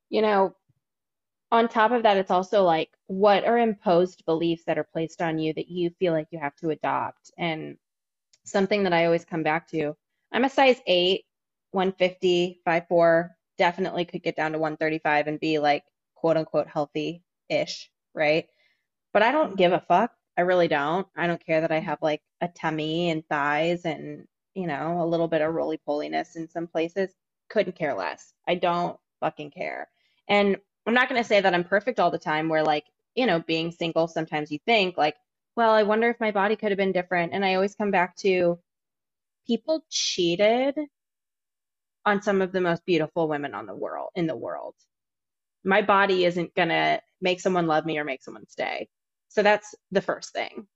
You know on top of that it's also like what are imposed beliefs that are placed on you that you feel like you have to adopt? And something that i always come back to i'm a size 8 150 5'4 definitely could get down to 135 and be like quote unquote healthy ish, right? But I don't give a fuck. I really don't. I don't care that I have like a tummy and thighs and, you know, a little bit of roly poliness in some places. Couldn't care less. I don't fucking care. And I'm not going to say that I'm perfect all the time, where like, you know, being single, sometimes you think like, well, I wonder if my body could have been different. And I always come back to people cheated on some of the most beautiful women on the world in the world. My body isn't going to make someone love me or make someone stay. So that's the first thing.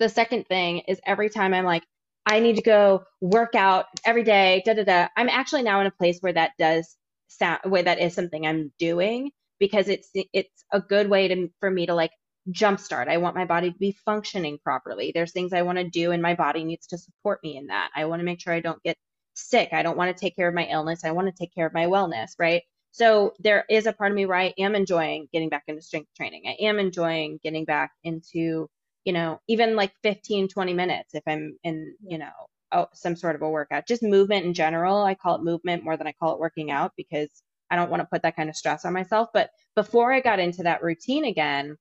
The second thing is every time I'm like, I need to go work out every day, da da da. I'm actually now in a place where that does sound, where that is something I'm doing because it's it's a good way to for me to like jumpstart. I want my body to be functioning properly. There's things I want to do, and my body needs to support me in that. I want to make sure I don't get sick. I don't want to take care of my illness. I want to take care of my wellness, right? So there is a part of me where I am enjoying getting back into strength training. I am enjoying getting back into, you know, even like 15, 20 minutes if I'm in, you know, oh, some sort of a workout. Just movement in general. I call it movement more than I call it working out because I don't want to put that kind of stress on myself. But before I got into that routine again,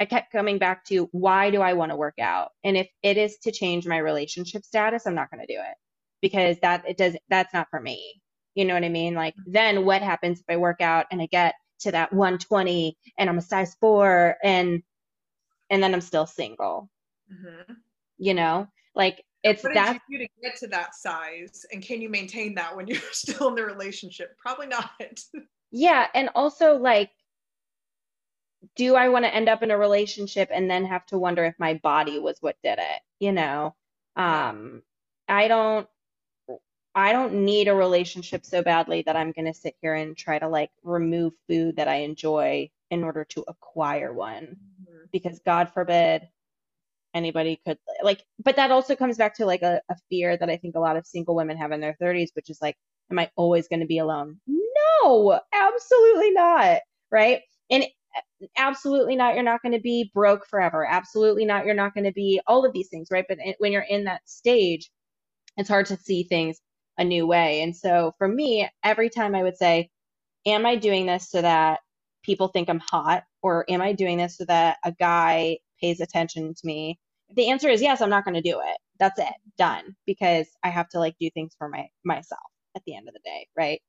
I kept coming back to why do I want to work out? And if it is to change my relationship status, I'm not going to do it because that it does that's not for me. You know what I mean? Like then what happens if I work out and I get to that 120 and I'm a size 4 and and then I'm still single. Mm-hmm. You know? Like it's that you to get to that size and can you maintain that when you're still in the relationship? Probably not. yeah, and also like do I want to end up in a relationship and then have to wonder if my body was what did it? You know? Um I don't I don't need a relationship so badly that I'm going to sit here and try to like remove food that I enjoy in order to acquire one. Mm-hmm. Because God forbid anybody could like, but that also comes back to like a, a fear that I think a lot of single women have in their 30s, which is like, am I always going to be alone? No, absolutely not. Right. And absolutely not. You're not going to be broke forever. Absolutely not. You're not going to be all of these things. Right. But when you're in that stage, it's hard to see things a new way. And so for me, every time I would say, Am I doing this so that people think I'm hot? Or am I doing this so that a guy pays attention to me? The answer is yes, I'm not going to do it. That's it. Done. Because I have to like do things for my myself at the end of the day, right?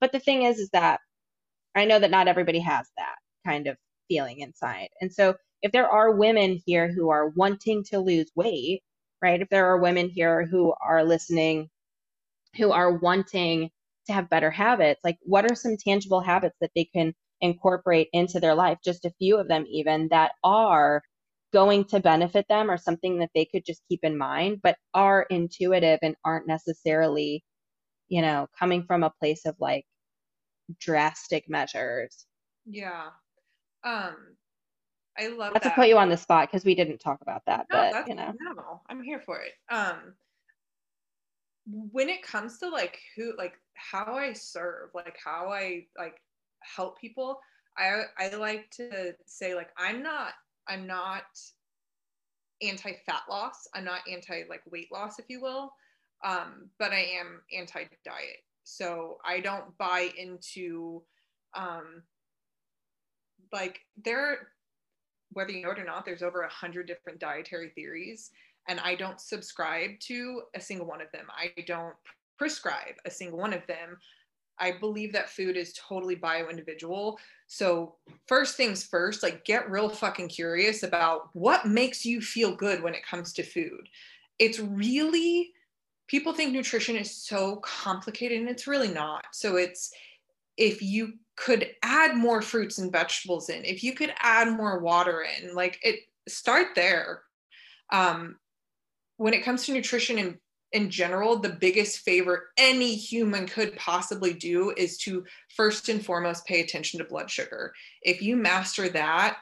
But the thing is is that I know that not everybody has that kind of feeling inside. And so if there are women here who are wanting to lose weight, right? If there are women here who are listening who are wanting to have better habits, like what are some tangible habits that they can incorporate into their life, just a few of them even that are going to benefit them or something that they could just keep in mind, but are intuitive and aren't necessarily, you know, coming from a place of like drastic measures. Yeah. Um I love Not that. to put you on the spot because we didn't talk about that, no, but you know. No, I'm here for it. Um when it comes to like who like how I serve, like how I like help people, I I like to say like I'm not I'm not anti fat loss. I'm not anti like weight loss, if you will. Um, but I am anti diet. So I don't buy into um like there whether you know it or not, there's over a hundred different dietary theories and I don't subscribe to a single one of them. I don't prescribe a single one of them. I believe that food is totally bio individual. So, first things first, like get real fucking curious about what makes you feel good when it comes to food. It's really, people think nutrition is so complicated and it's really not. So, it's if you could add more fruits and vegetables in, if you could add more water in, like it, start there. Um, when it comes to nutrition in in general, the biggest favor any human could possibly do is to first and foremost pay attention to blood sugar. If you master that,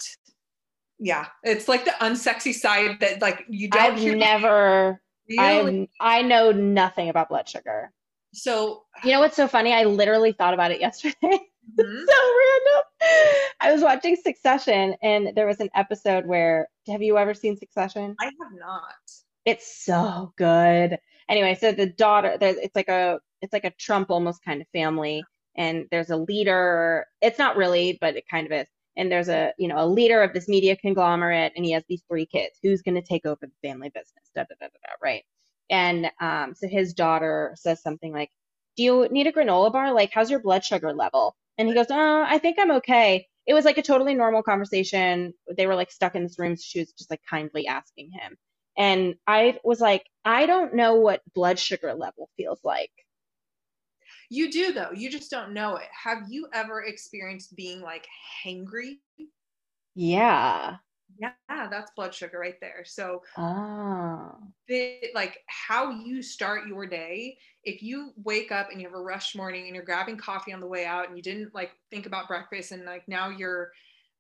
yeah, it's like the unsexy side that like you don't. I've never. Really? I I know nothing about blood sugar. So you know what's so funny? I literally thought about it yesterday. Mm-hmm. so random. I was watching Succession, and there was an episode where. Have you ever seen Succession? I have not. It's so good. Anyway, so the daughter, it's like a it's like a Trump almost kind of family, and there's a leader. It's not really, but it kind of is. And there's a, you know, a leader of this media conglomerate, and he has these three kids. Who's going to take over the family business? Da da da da da. Right. And um, so his daughter says something like, "Do you need a granola bar? Like, how's your blood sugar level?" And he goes, "Oh, I think I'm okay." It was like a totally normal conversation. They were like stuck in this room. She was just like kindly asking him. And I was like, I don't know what blood sugar level feels like. You do though. You just don't know it. Have you ever experienced being like hangry? Yeah. Yeah, that's blood sugar right there. So, oh. the, like how you start your day, if you wake up and you have a rush morning and you're grabbing coffee on the way out and you didn't like think about breakfast and like now you're,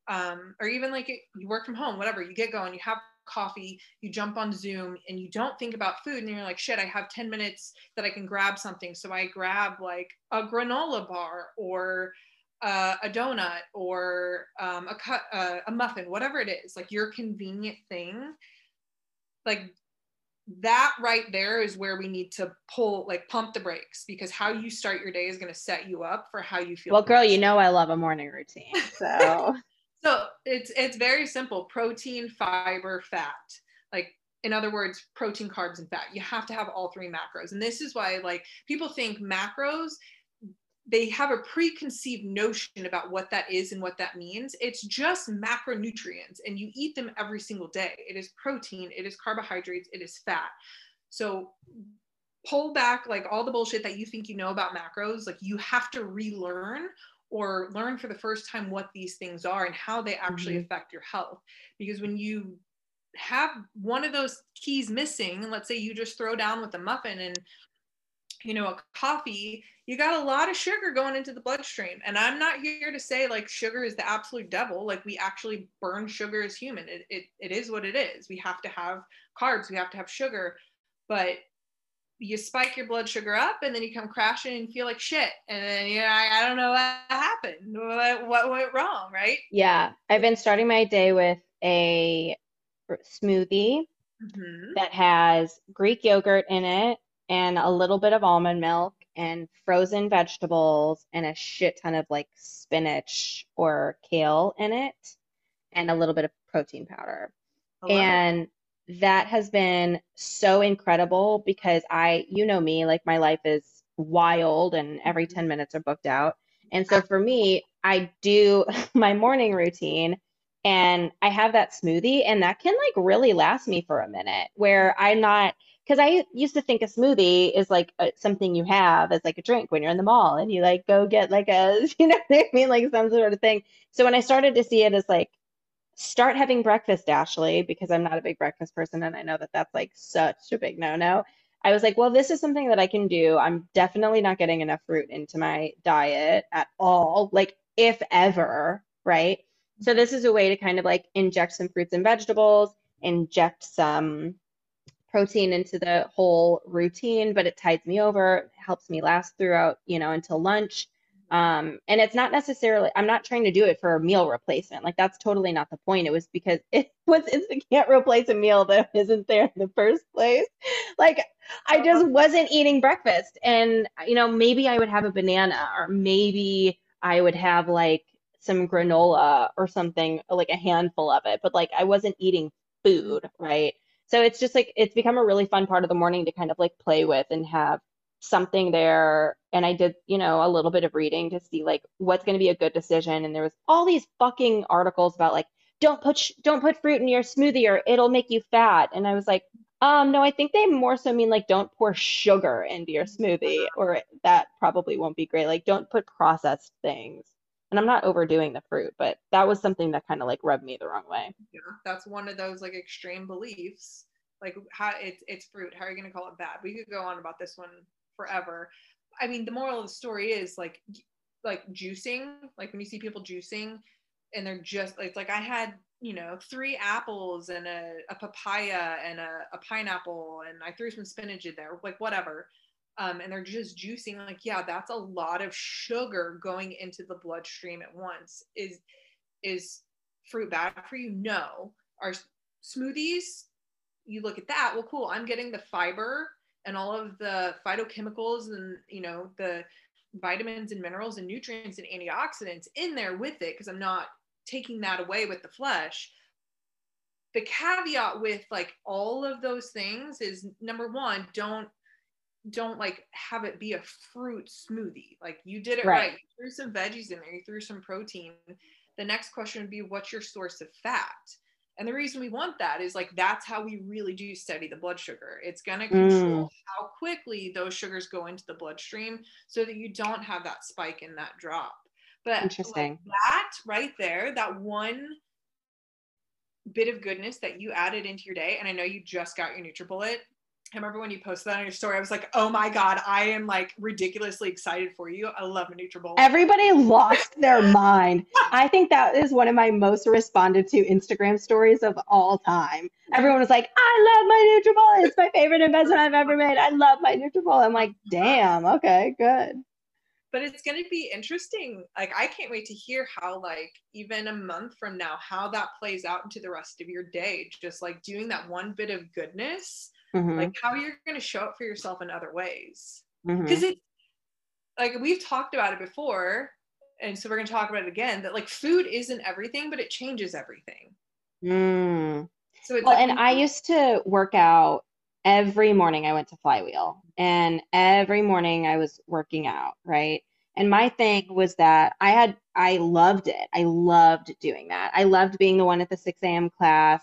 um, or even like you work from home, whatever, you get going, you have coffee, you jump on Zoom and you don't think about food and you're like, shit, I have 10 minutes that I can grab something. So I grab like a granola bar or uh, a donut or um, a cut, uh, a muffin, whatever it is, like your convenient thing. Like that right there is where we need to pull, like pump the brakes because how you start your day is going to set you up for how you feel. Well, girl, you know I love a morning routine, so. So it's it's very simple: protein, fiber, fat. Like in other words, protein, carbs, and fat. You have to have all three macros, and this is why like people think macros. They have a preconceived notion about what that is and what that means. It's just macronutrients, and you eat them every single day. It is protein, it is carbohydrates, it is fat. So pull back like all the bullshit that you think you know about macros. Like you have to relearn or learn for the first time what these things are and how they actually mm-hmm. affect your health. Because when you have one of those keys missing, let's say you just throw down with a muffin and you know a coffee, you got a lot of sugar going into the bloodstream. And I'm not here to say like sugar is the absolute devil. Like we actually burn sugar as human. It, it, it is what it is. We have to have carbs, we have to have sugar. But you spike your blood sugar up and then you come crashing and feel like shit. And then you know, I, I don't know what happened. What, what went wrong right? Yeah. I've been starting my day with a smoothie mm-hmm. that has greek yogurt in it and a little bit of almond milk and frozen vegetables and a shit ton of like spinach or kale in it and a little bit of protein powder. And it that has been so incredible because I, you know me, like my life is wild and every mm-hmm. 10 minutes are booked out. And so ah. for me, I do my morning routine and I have that smoothie and that can like really last me for a minute where mm-hmm. I'm not because I used to think a smoothie is like a, something you have as like a drink when you're in the mall and you like go get like a you know what I mean like some sort of thing. So when I started to see it as like start having breakfast, Ashli, because I'm not a big breakfast person and I know that that's like such a big no no. I was like, well, this is something that I can do. I'm definitely not getting enough fruit into my diet at all, like, if ever, right? So, this is a way to kind of like inject some fruits and vegetables, inject some protein into the whole routine, but it tides me over, helps me last throughout, you know, until lunch. Um, and it's not necessarily, I'm not trying to do it for a meal replacement. Like that's totally not the point. It was because it was, it can't replace a meal that isn't there in the first place. Like I just uh-huh. wasn't eating breakfast and, you know, maybe I would have a banana or maybe I would have like some granola or something, like a handful of it, but like I wasn't eating food, right? So it's just like, it's become a really fun part of the morning to kind of like play with and have something there and I did, you know, a little bit of reading to see like what's going to be a good decision and there was all these fucking articles about like don't put sh- don't put fruit in your smoothie or it'll make you fat and I was like um no I think they more so mean like don't pour sugar into your smoothie or that probably won't be great like don't put processed things and I'm not overdoing the fruit but that was something that kind of like rubbed me the wrong way. Yeah that's one of those like extreme beliefs like how it's it's fruit how are you going to call it bad? We could go on about this one forever. I mean, the moral of the story is like like juicing, like when you see people juicing and they're just it's like I had, you know, three apples and a, a papaya and a, a pineapple and I threw some spinach in there, like whatever. Um, and they're just juicing like yeah that's a lot of sugar going into the bloodstream at once. Is is fruit bad for you? No. Are smoothies? You look at that. Well cool. I'm getting the fiber and all of the phytochemicals and you know the vitamins and minerals and nutrients and antioxidants in there with it because I'm not taking that away with the flesh. The caveat with like all of those things is number one, don't don't like have it be a fruit smoothie. Like you did it right. right. You threw some veggies in there, you threw some protein. The next question would be what's your source of fat? And the reason we want that is like that's how we really do study the blood sugar. It's going to control mm. how quickly those sugars go into the bloodstream so that you don't have that spike in that drop. But interesting. Like that right there, that one bit of goodness that you added into your day, and I know you just got your NutriBullet I remember when you posted that on your story, I was like, oh my God, I am like ridiculously excited for you. I love a NutriBullet. Everybody lost their mind. I think that is one of my most responded to Instagram stories of all time. Everyone was like, I love my NutriBullet. It's my favorite investment I've ever made. I love my NutriBullet. I'm like, damn, okay, good. But it's going to be interesting. Like, I can't wait to hear how, like, even a month from now, how that plays out into the rest of your day. Just like doing that one bit of goodness mm-hmm. like how you're going to show up for yourself in other ways because mm-hmm. it like we've talked about it before and so we're going to talk about it again that like food isn't everything but it changes everything mm. so it's well, like, and i used to work out every morning i went to flywheel and every morning i was working out right and my thing was that i had i loved it i loved doing that i loved being the one at the 6 a.m class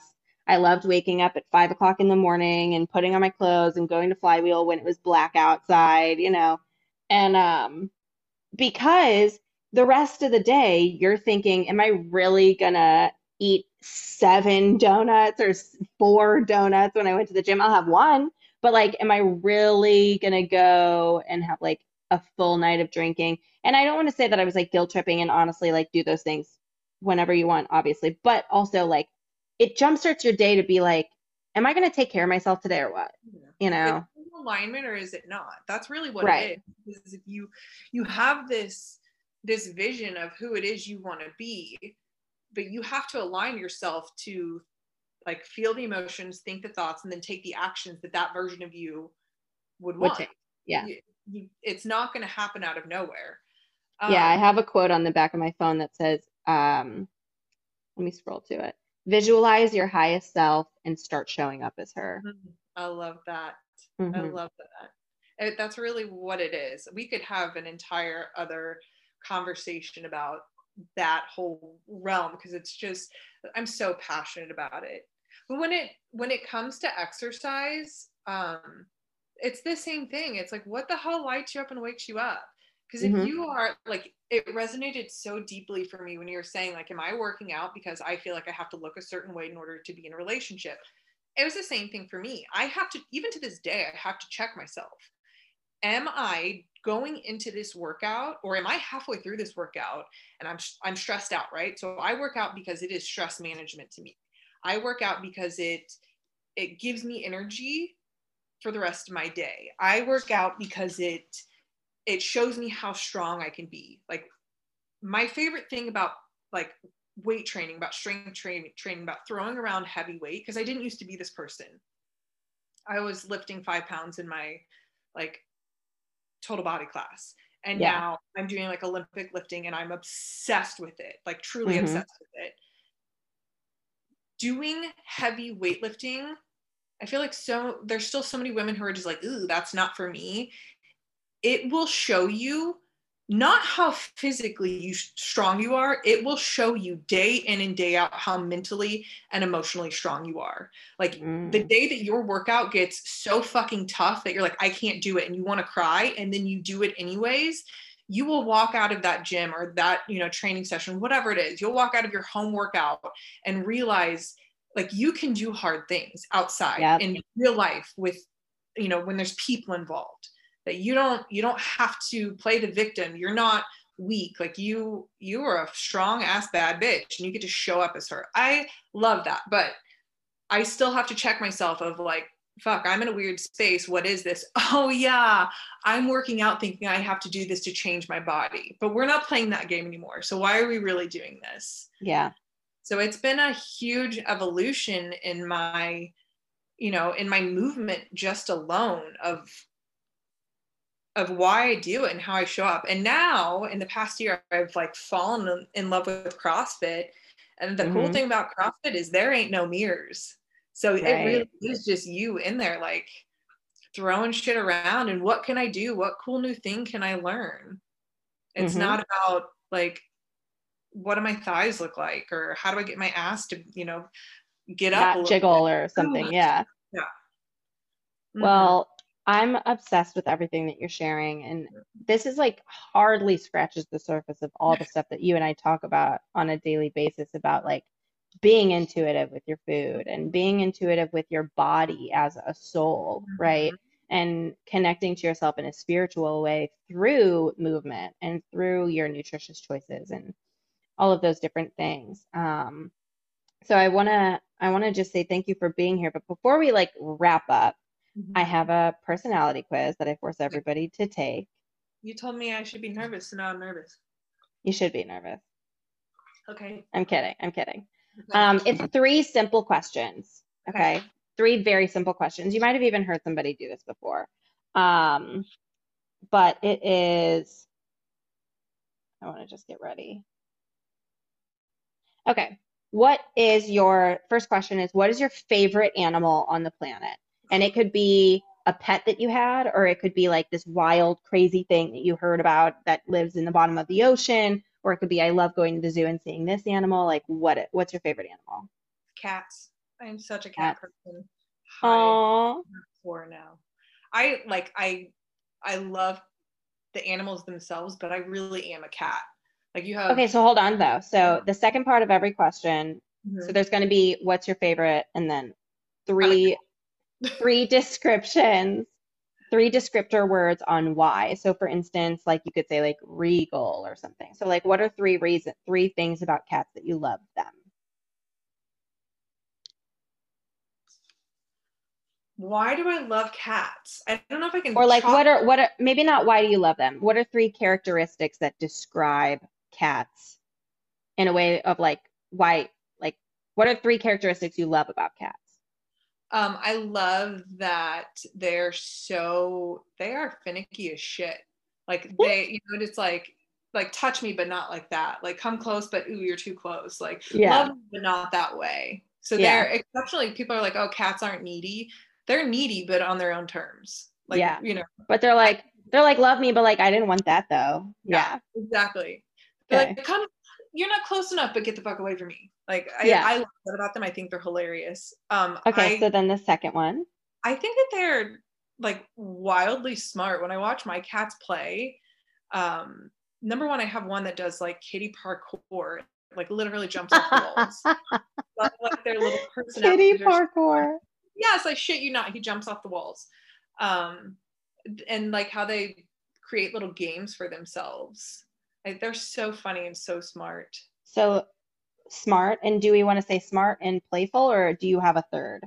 I loved waking up at five o'clock in the morning and putting on my clothes and going to Flywheel when it was black outside, you know. And um, because the rest of the day you're thinking, am I really gonna eat seven donuts or four donuts when I went to the gym? I'll have one, but like, am I really gonna go and have like a full night of drinking? And I don't want to say that I was like guilt tripping and honestly like do those things whenever you want, obviously, but also like it jumpstarts your day to be like, am I going to take care of myself today or what? You know, alignment or is it not? That's really what right. it is. Because if you you have this this vision of who it is you want to be, but you have to align yourself to like feel the emotions, think the thoughts, and then take the actions that that version of you would want. yeah, you, you, it's not going to happen out of nowhere. Um, yeah, I um, have a quote on the back of my phone that says, um, "Let me scroll to it." Visualize your highest self and start showing up as her. Mm-hmm. I love that. Mm-hmm. I love that. It, that's really what it is. We could have an entire other conversation about that whole realm because it's just I'm so passionate about it. But when it when it comes to exercise, um, it's the same thing. It's like what the hell lights you up and wakes you up? Because if mm-hmm. you are like, it resonated so deeply for me when you were saying, like, am I working out because I feel like I have to look a certain way in order to be in a relationship? It was the same thing for me. I have to, even to this day, I have to check myself. Am I going into this workout or am I halfway through this workout and I'm I'm stressed out, right? So I work out because it is stress management to me. I work out because it it gives me energy for the rest of my day. I work out because it it shows me how strong I can be. Like my favorite thing about like weight training, about strength training, training, about throwing around heavy weight, because I didn't used to be this person. I was lifting five pounds in my like total body class. And yeah. now I'm doing like Olympic lifting and I'm obsessed with it, like truly mm-hmm. obsessed with it. Doing heavy weightlifting, I feel like so there's still so many women who are just like, ooh, that's not for me it will show you not how physically you strong you are it will show you day in and day out how mentally and emotionally strong you are like mm. the day that your workout gets so fucking tough that you're like i can't do it and you want to cry and then you do it anyways you will walk out of that gym or that you know training session whatever it is you'll walk out of your home workout and realize like you can do hard things outside yep. in real life with you know when there's people involved that you don't you don't have to play the victim. You're not weak. Like you you are a strong ass bad bitch and you get to show up as her. I love that but i still have to check myself of like fuck i'm in a weird space. What is this? Oh yeah. I'm working out thinking i have to do this to change my body but we're not playing that game anymore. So why are we really doing this? Yeah. So it's been a huge evolution in my you know in my movement just alone of of why I do it and how I show up. And now in the past year, I've like fallen in love with CrossFit. And the mm-hmm. cool thing about CrossFit is there ain't no mirrors. So right. it really is just you in there, like throwing shit around and what can I do? What cool new thing can I learn? It's mm-hmm. not about like what do my thighs look like or how do I get my ass to, you know, get not up jiggle bit. or something. Yeah. Yeah. Mm-hmm. Well, I'm obsessed with everything that you're sharing. And this is like hardly scratches the surface of all the stuff that you and I talk about on a daily basis about like being intuitive with your food and being intuitive with your body as a soul, mm-hmm. right? And connecting to yourself in a spiritual way through movement and through your nutritious choices and all of those different things. Um, so I want to I want to just say thank you for being here. But before we like wrap up, mm-hmm. I have a personality quiz that I force everybody to take. You told me I should be nervous, so now I'm nervous. You should be nervous. Okay. I'm kidding. I'm kidding. Um, it's three simple questions. Okay? okay. Three very simple questions. You might have even heard somebody do this before. Um, but it is, I want to just get ready. Okay. What is your first question is what is your favorite animal on the planet? And it could be a pet that you had, or it could be like this wild, crazy thing that you heard about that lives in the bottom of the ocean, or it could be I love going to the zoo and seeing this animal. Like, what? What's your favorite animal? Cats. I'm such a cat person. Aww. for now. I like I I love the animals themselves, but I really am a cat. Like you have. Okay, so hold on though. So the second part of every question. Mm-hmm. So there's going to be what's your favorite, and then three three descriptions, three descriptor words on why. So for instance, like you could say like regal or something. So like what are three reason three things about cats that you love them? Why do I love cats? I don't know if I can Or like what are what are maybe not why do you love them? What are three characteristics that describe cats in a way of like why like what are three characteristics you love about cats? Um, I love that they're so they are finicky as shit. Like they, you know, it's like like touch me, but not like that. Like come close, but ooh, you're too close. Like yeah. love me, but not that way. So yeah. they're exceptionally people are like, oh, cats aren't needy. They're needy, but on their own terms. Like yeah. you know. But they're like they're like love me, but like I didn't want that though. Yeah. yeah. Exactly. Okay. Like come you're not close enough, but get the fuck away from me. Like I, yeah. I love that about them. I think they're hilarious. Um, okay, I, so then the second one. I think that they're like wildly smart. When I watch my cats play, um, number one, I have one that does like kitty parkour, like literally jumps off the walls. like their little personality. Kitty parkour. Yes, like shit you not. He jumps off the walls. Um, and like how they create little games for themselves. Like, they're so funny and so smart. So smart. And do we want to say smart and playful, or do you have a third?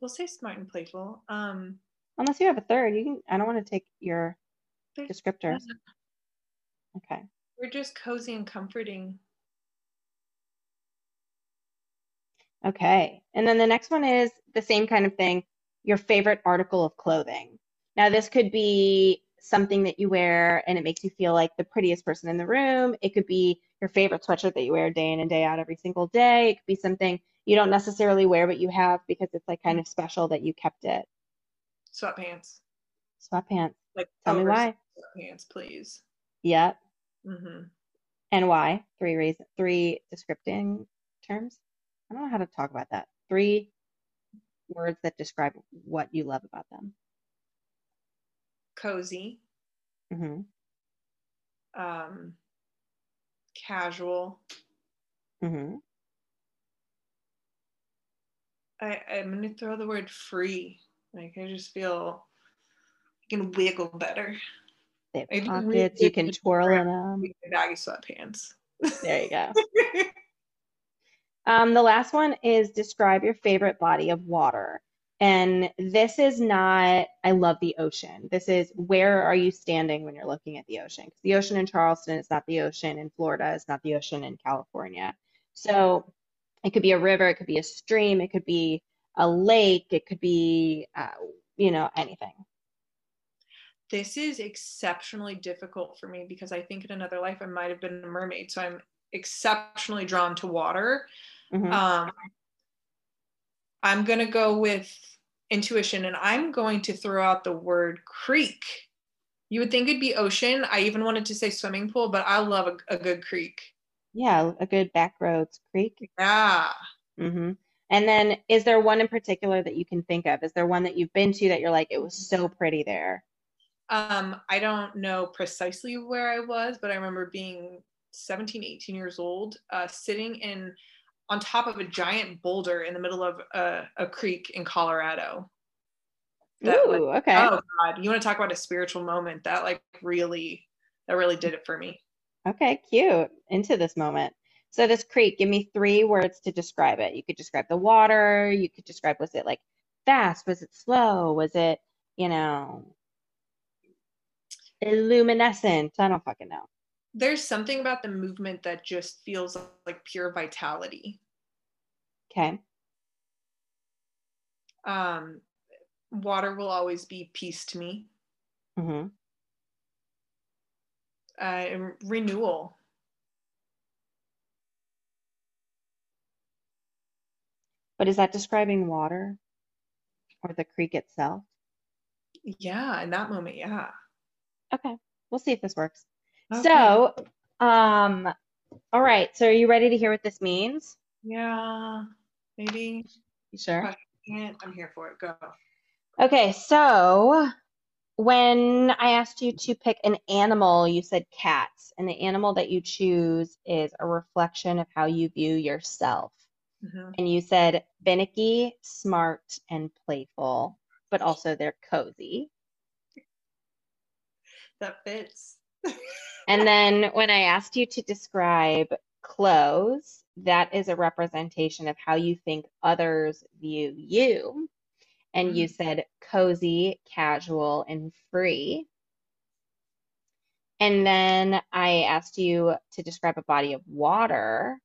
We'll say smart and playful. Um, Unless you have a third, you can. I don't want to take your descriptors. Okay. We're just cozy and comforting. Okay. And then the next one is the same kind of thing. Your favorite article of clothing. Now, this could be something that you wear and it makes you feel like the prettiest person in the room. It could be your favorite sweatshirt that you wear day in and day out every single day. It could be something you don't necessarily wear, but you have because it's like kind of special that you kept it. Sweatpants. Sweatpants. Like tell me why. Sweatpants, please. Yep. Mm-hmm. And why? Three reasons. Three descripting terms. I don't know how to talk about that. Three words that describe what you love about them cozy, mm-hmm. um, casual. Mm-hmm. I, I'm going to throw the word free. Like, I just feel I can wiggle better. They have pockets, you can twirl in them. Baggy sweatpants. There you go. um, the last one is describe your favorite body of water. And this is not, I love the ocean. This is where are you standing when you're looking at the ocean? Because the ocean in Charleston is not the ocean in Florida, it's not the ocean in California. So it could be a river, it could be a stream, it could be a lake, it could be, uh, you know, anything. this is exceptionally difficult for me because I think in another life I might have been a mermaid. So I'm exceptionally drawn to water. Mhm. Um, I'm going to go with intuition and I'm going to throw out the word creek. You would think it'd be ocean. I even wanted to say swimming pool, but I love a, a good creek. Yeah, a good backroads creek. Yeah. Mm-hmm. And then, is there one in particular that you can think of? Is there one that you've been to that you're like, it was so pretty there? Um, I don't know precisely where I was, but I remember being 17, 18 years old, uh, sitting in on top of a giant boulder in the middle of a, a creek in Colorado. That, like, Ooh, okay. Oh God, you want to talk about a spiritual moment? That like really, that really did it for me. Okay, cute. Into this moment. So this creek, give me three words to describe it. You could describe the water. You could describe, was it like fast? Was it slow? Was it, you know, illuminescent? I don't fucking know. There's something about the movement that just feels like pure vitality. Okay. Um, water will always be peace to me. Mm-hmm. Uh, renewal. But is that describing water or the creek itself? Yeah, in that moment, yeah. Okay, we'll see if this works. Okay. So, um, all right. So are you ready to hear what this means? Yeah, maybe. You sure? I'm here for it. Go. Okay, so when I asked you to pick an animal, you said cats, and the animal that you choose is a reflection of how you view yourself. Mhm. And you said finicky, smart, and playful, but also they're cozy. That fits. And then when I asked you to describe clothes, that is a representation of how you think others view you. And you mm. said cozy, casual, and free. And then I asked you to describe a body of water,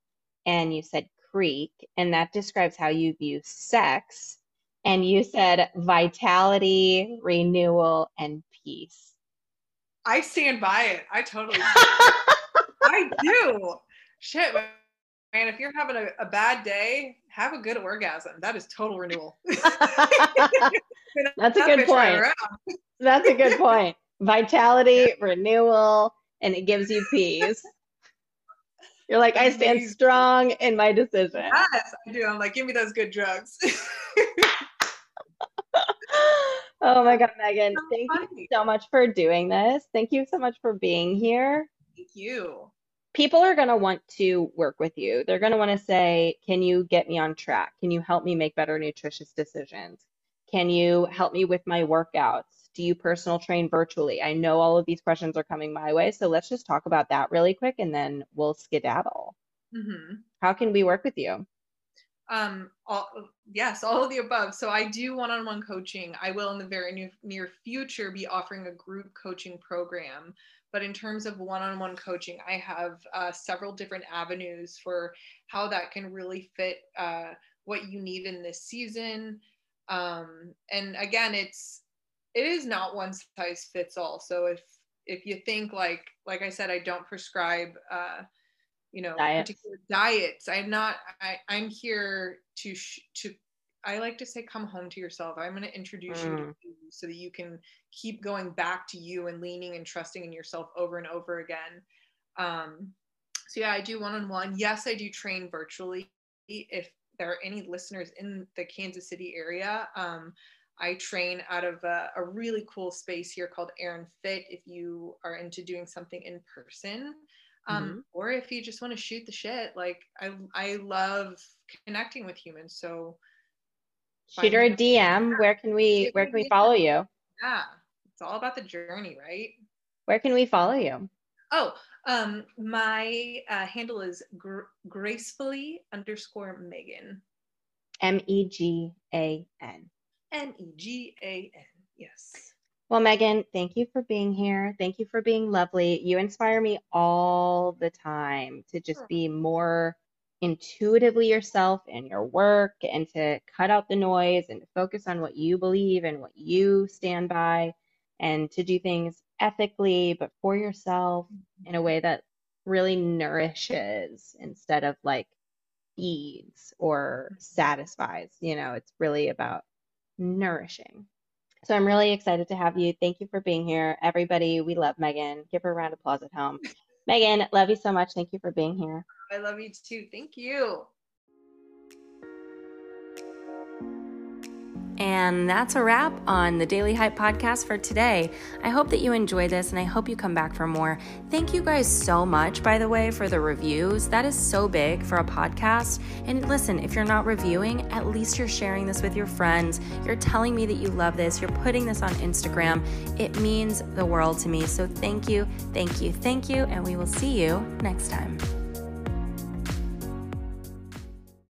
and you said creek, and that describes how you view sex. And you said vitality, renewal, and peace. I stand by it. I totally. I do. Shit, man. If you're having a, a bad day, have a good orgasm. That is total renewal. That's a good point. That's a good point. Vitality, renewal, and it gives you peace. You're like, I stand strong in my decision. Yes, I do. I'm like, give me those good drugs. Oh my God, Megan, So thank you so much for doing this. Thank you so much for being here. Thank you. People are going to want to work with you. They're going to want to say, Can you get me on track? Can you help me make better nutritious decisions? Can you help me with my workouts? Do you personal train virtually? I know all of these questions are coming my way, so let's just talk about that really quick and then we'll skedaddle. hmm How can we work with you? Um, all, yes, all of the above. So I do one-on-one coaching. I will in the very near, near future be offering a group coaching program. But in terms of one-on-one coaching, I have uh, several different avenues for how that can really fit uh, what you need in this season. Um, and again, it's it is not one size fits all. So if if you think like like I said, I don't prescribe. Uh, you know Diets. particular diets i'm not I, i'm here to sh- to i like to say come home to yourself i'm going to introduce you to Mm. you so that you can keep going back to you and leaning and trusting in yourself over and over again um so yeah i do one-on-one yes i do train virtually if there are any listeners in the kansas city area um I train out of a, a really cool space here called Aaron Fit. If you are into doing something in person, um, or if you just want to shoot the shit like i i love connecting with humans so Shoot her a DM. Where can we where can we follow you? yeah it's all about the journey right Where can we follow you? oh um my uh, handle is gr- gracefully underscore megan M E G A N. m-e-g-a-n yes Well, Megan, thank you for being here. Thank you for being lovely. You inspire me all the time to just be more intuitively yourself in your work and to cut out the noise and to focus on what you believe and what you stand by. and to do things ethically, but for yourself mm-hmm. in a way that really nourishes instead of like feeds or mm-hmm. satisfies. You know, it's really about nourishing. So I'm really excited to have you. Thank you for being here. Everybody, we love Megan. Give her a round of applause at home. Megan, love you so much. Thank you for being here. I love you too. Thank you. And that's a wrap on the Daily Hype podcast for today. I hope that you enjoy this and I hope you come back for more. Thank you guys so much, by the way, for the reviews. That is so big for a podcast. And listen, if you're not reviewing, at least you're sharing this with your friends. You're telling me that you love this. You're putting this on Instagram. It means the world to me. So thank you, thank you, thank you. And we will see you next time.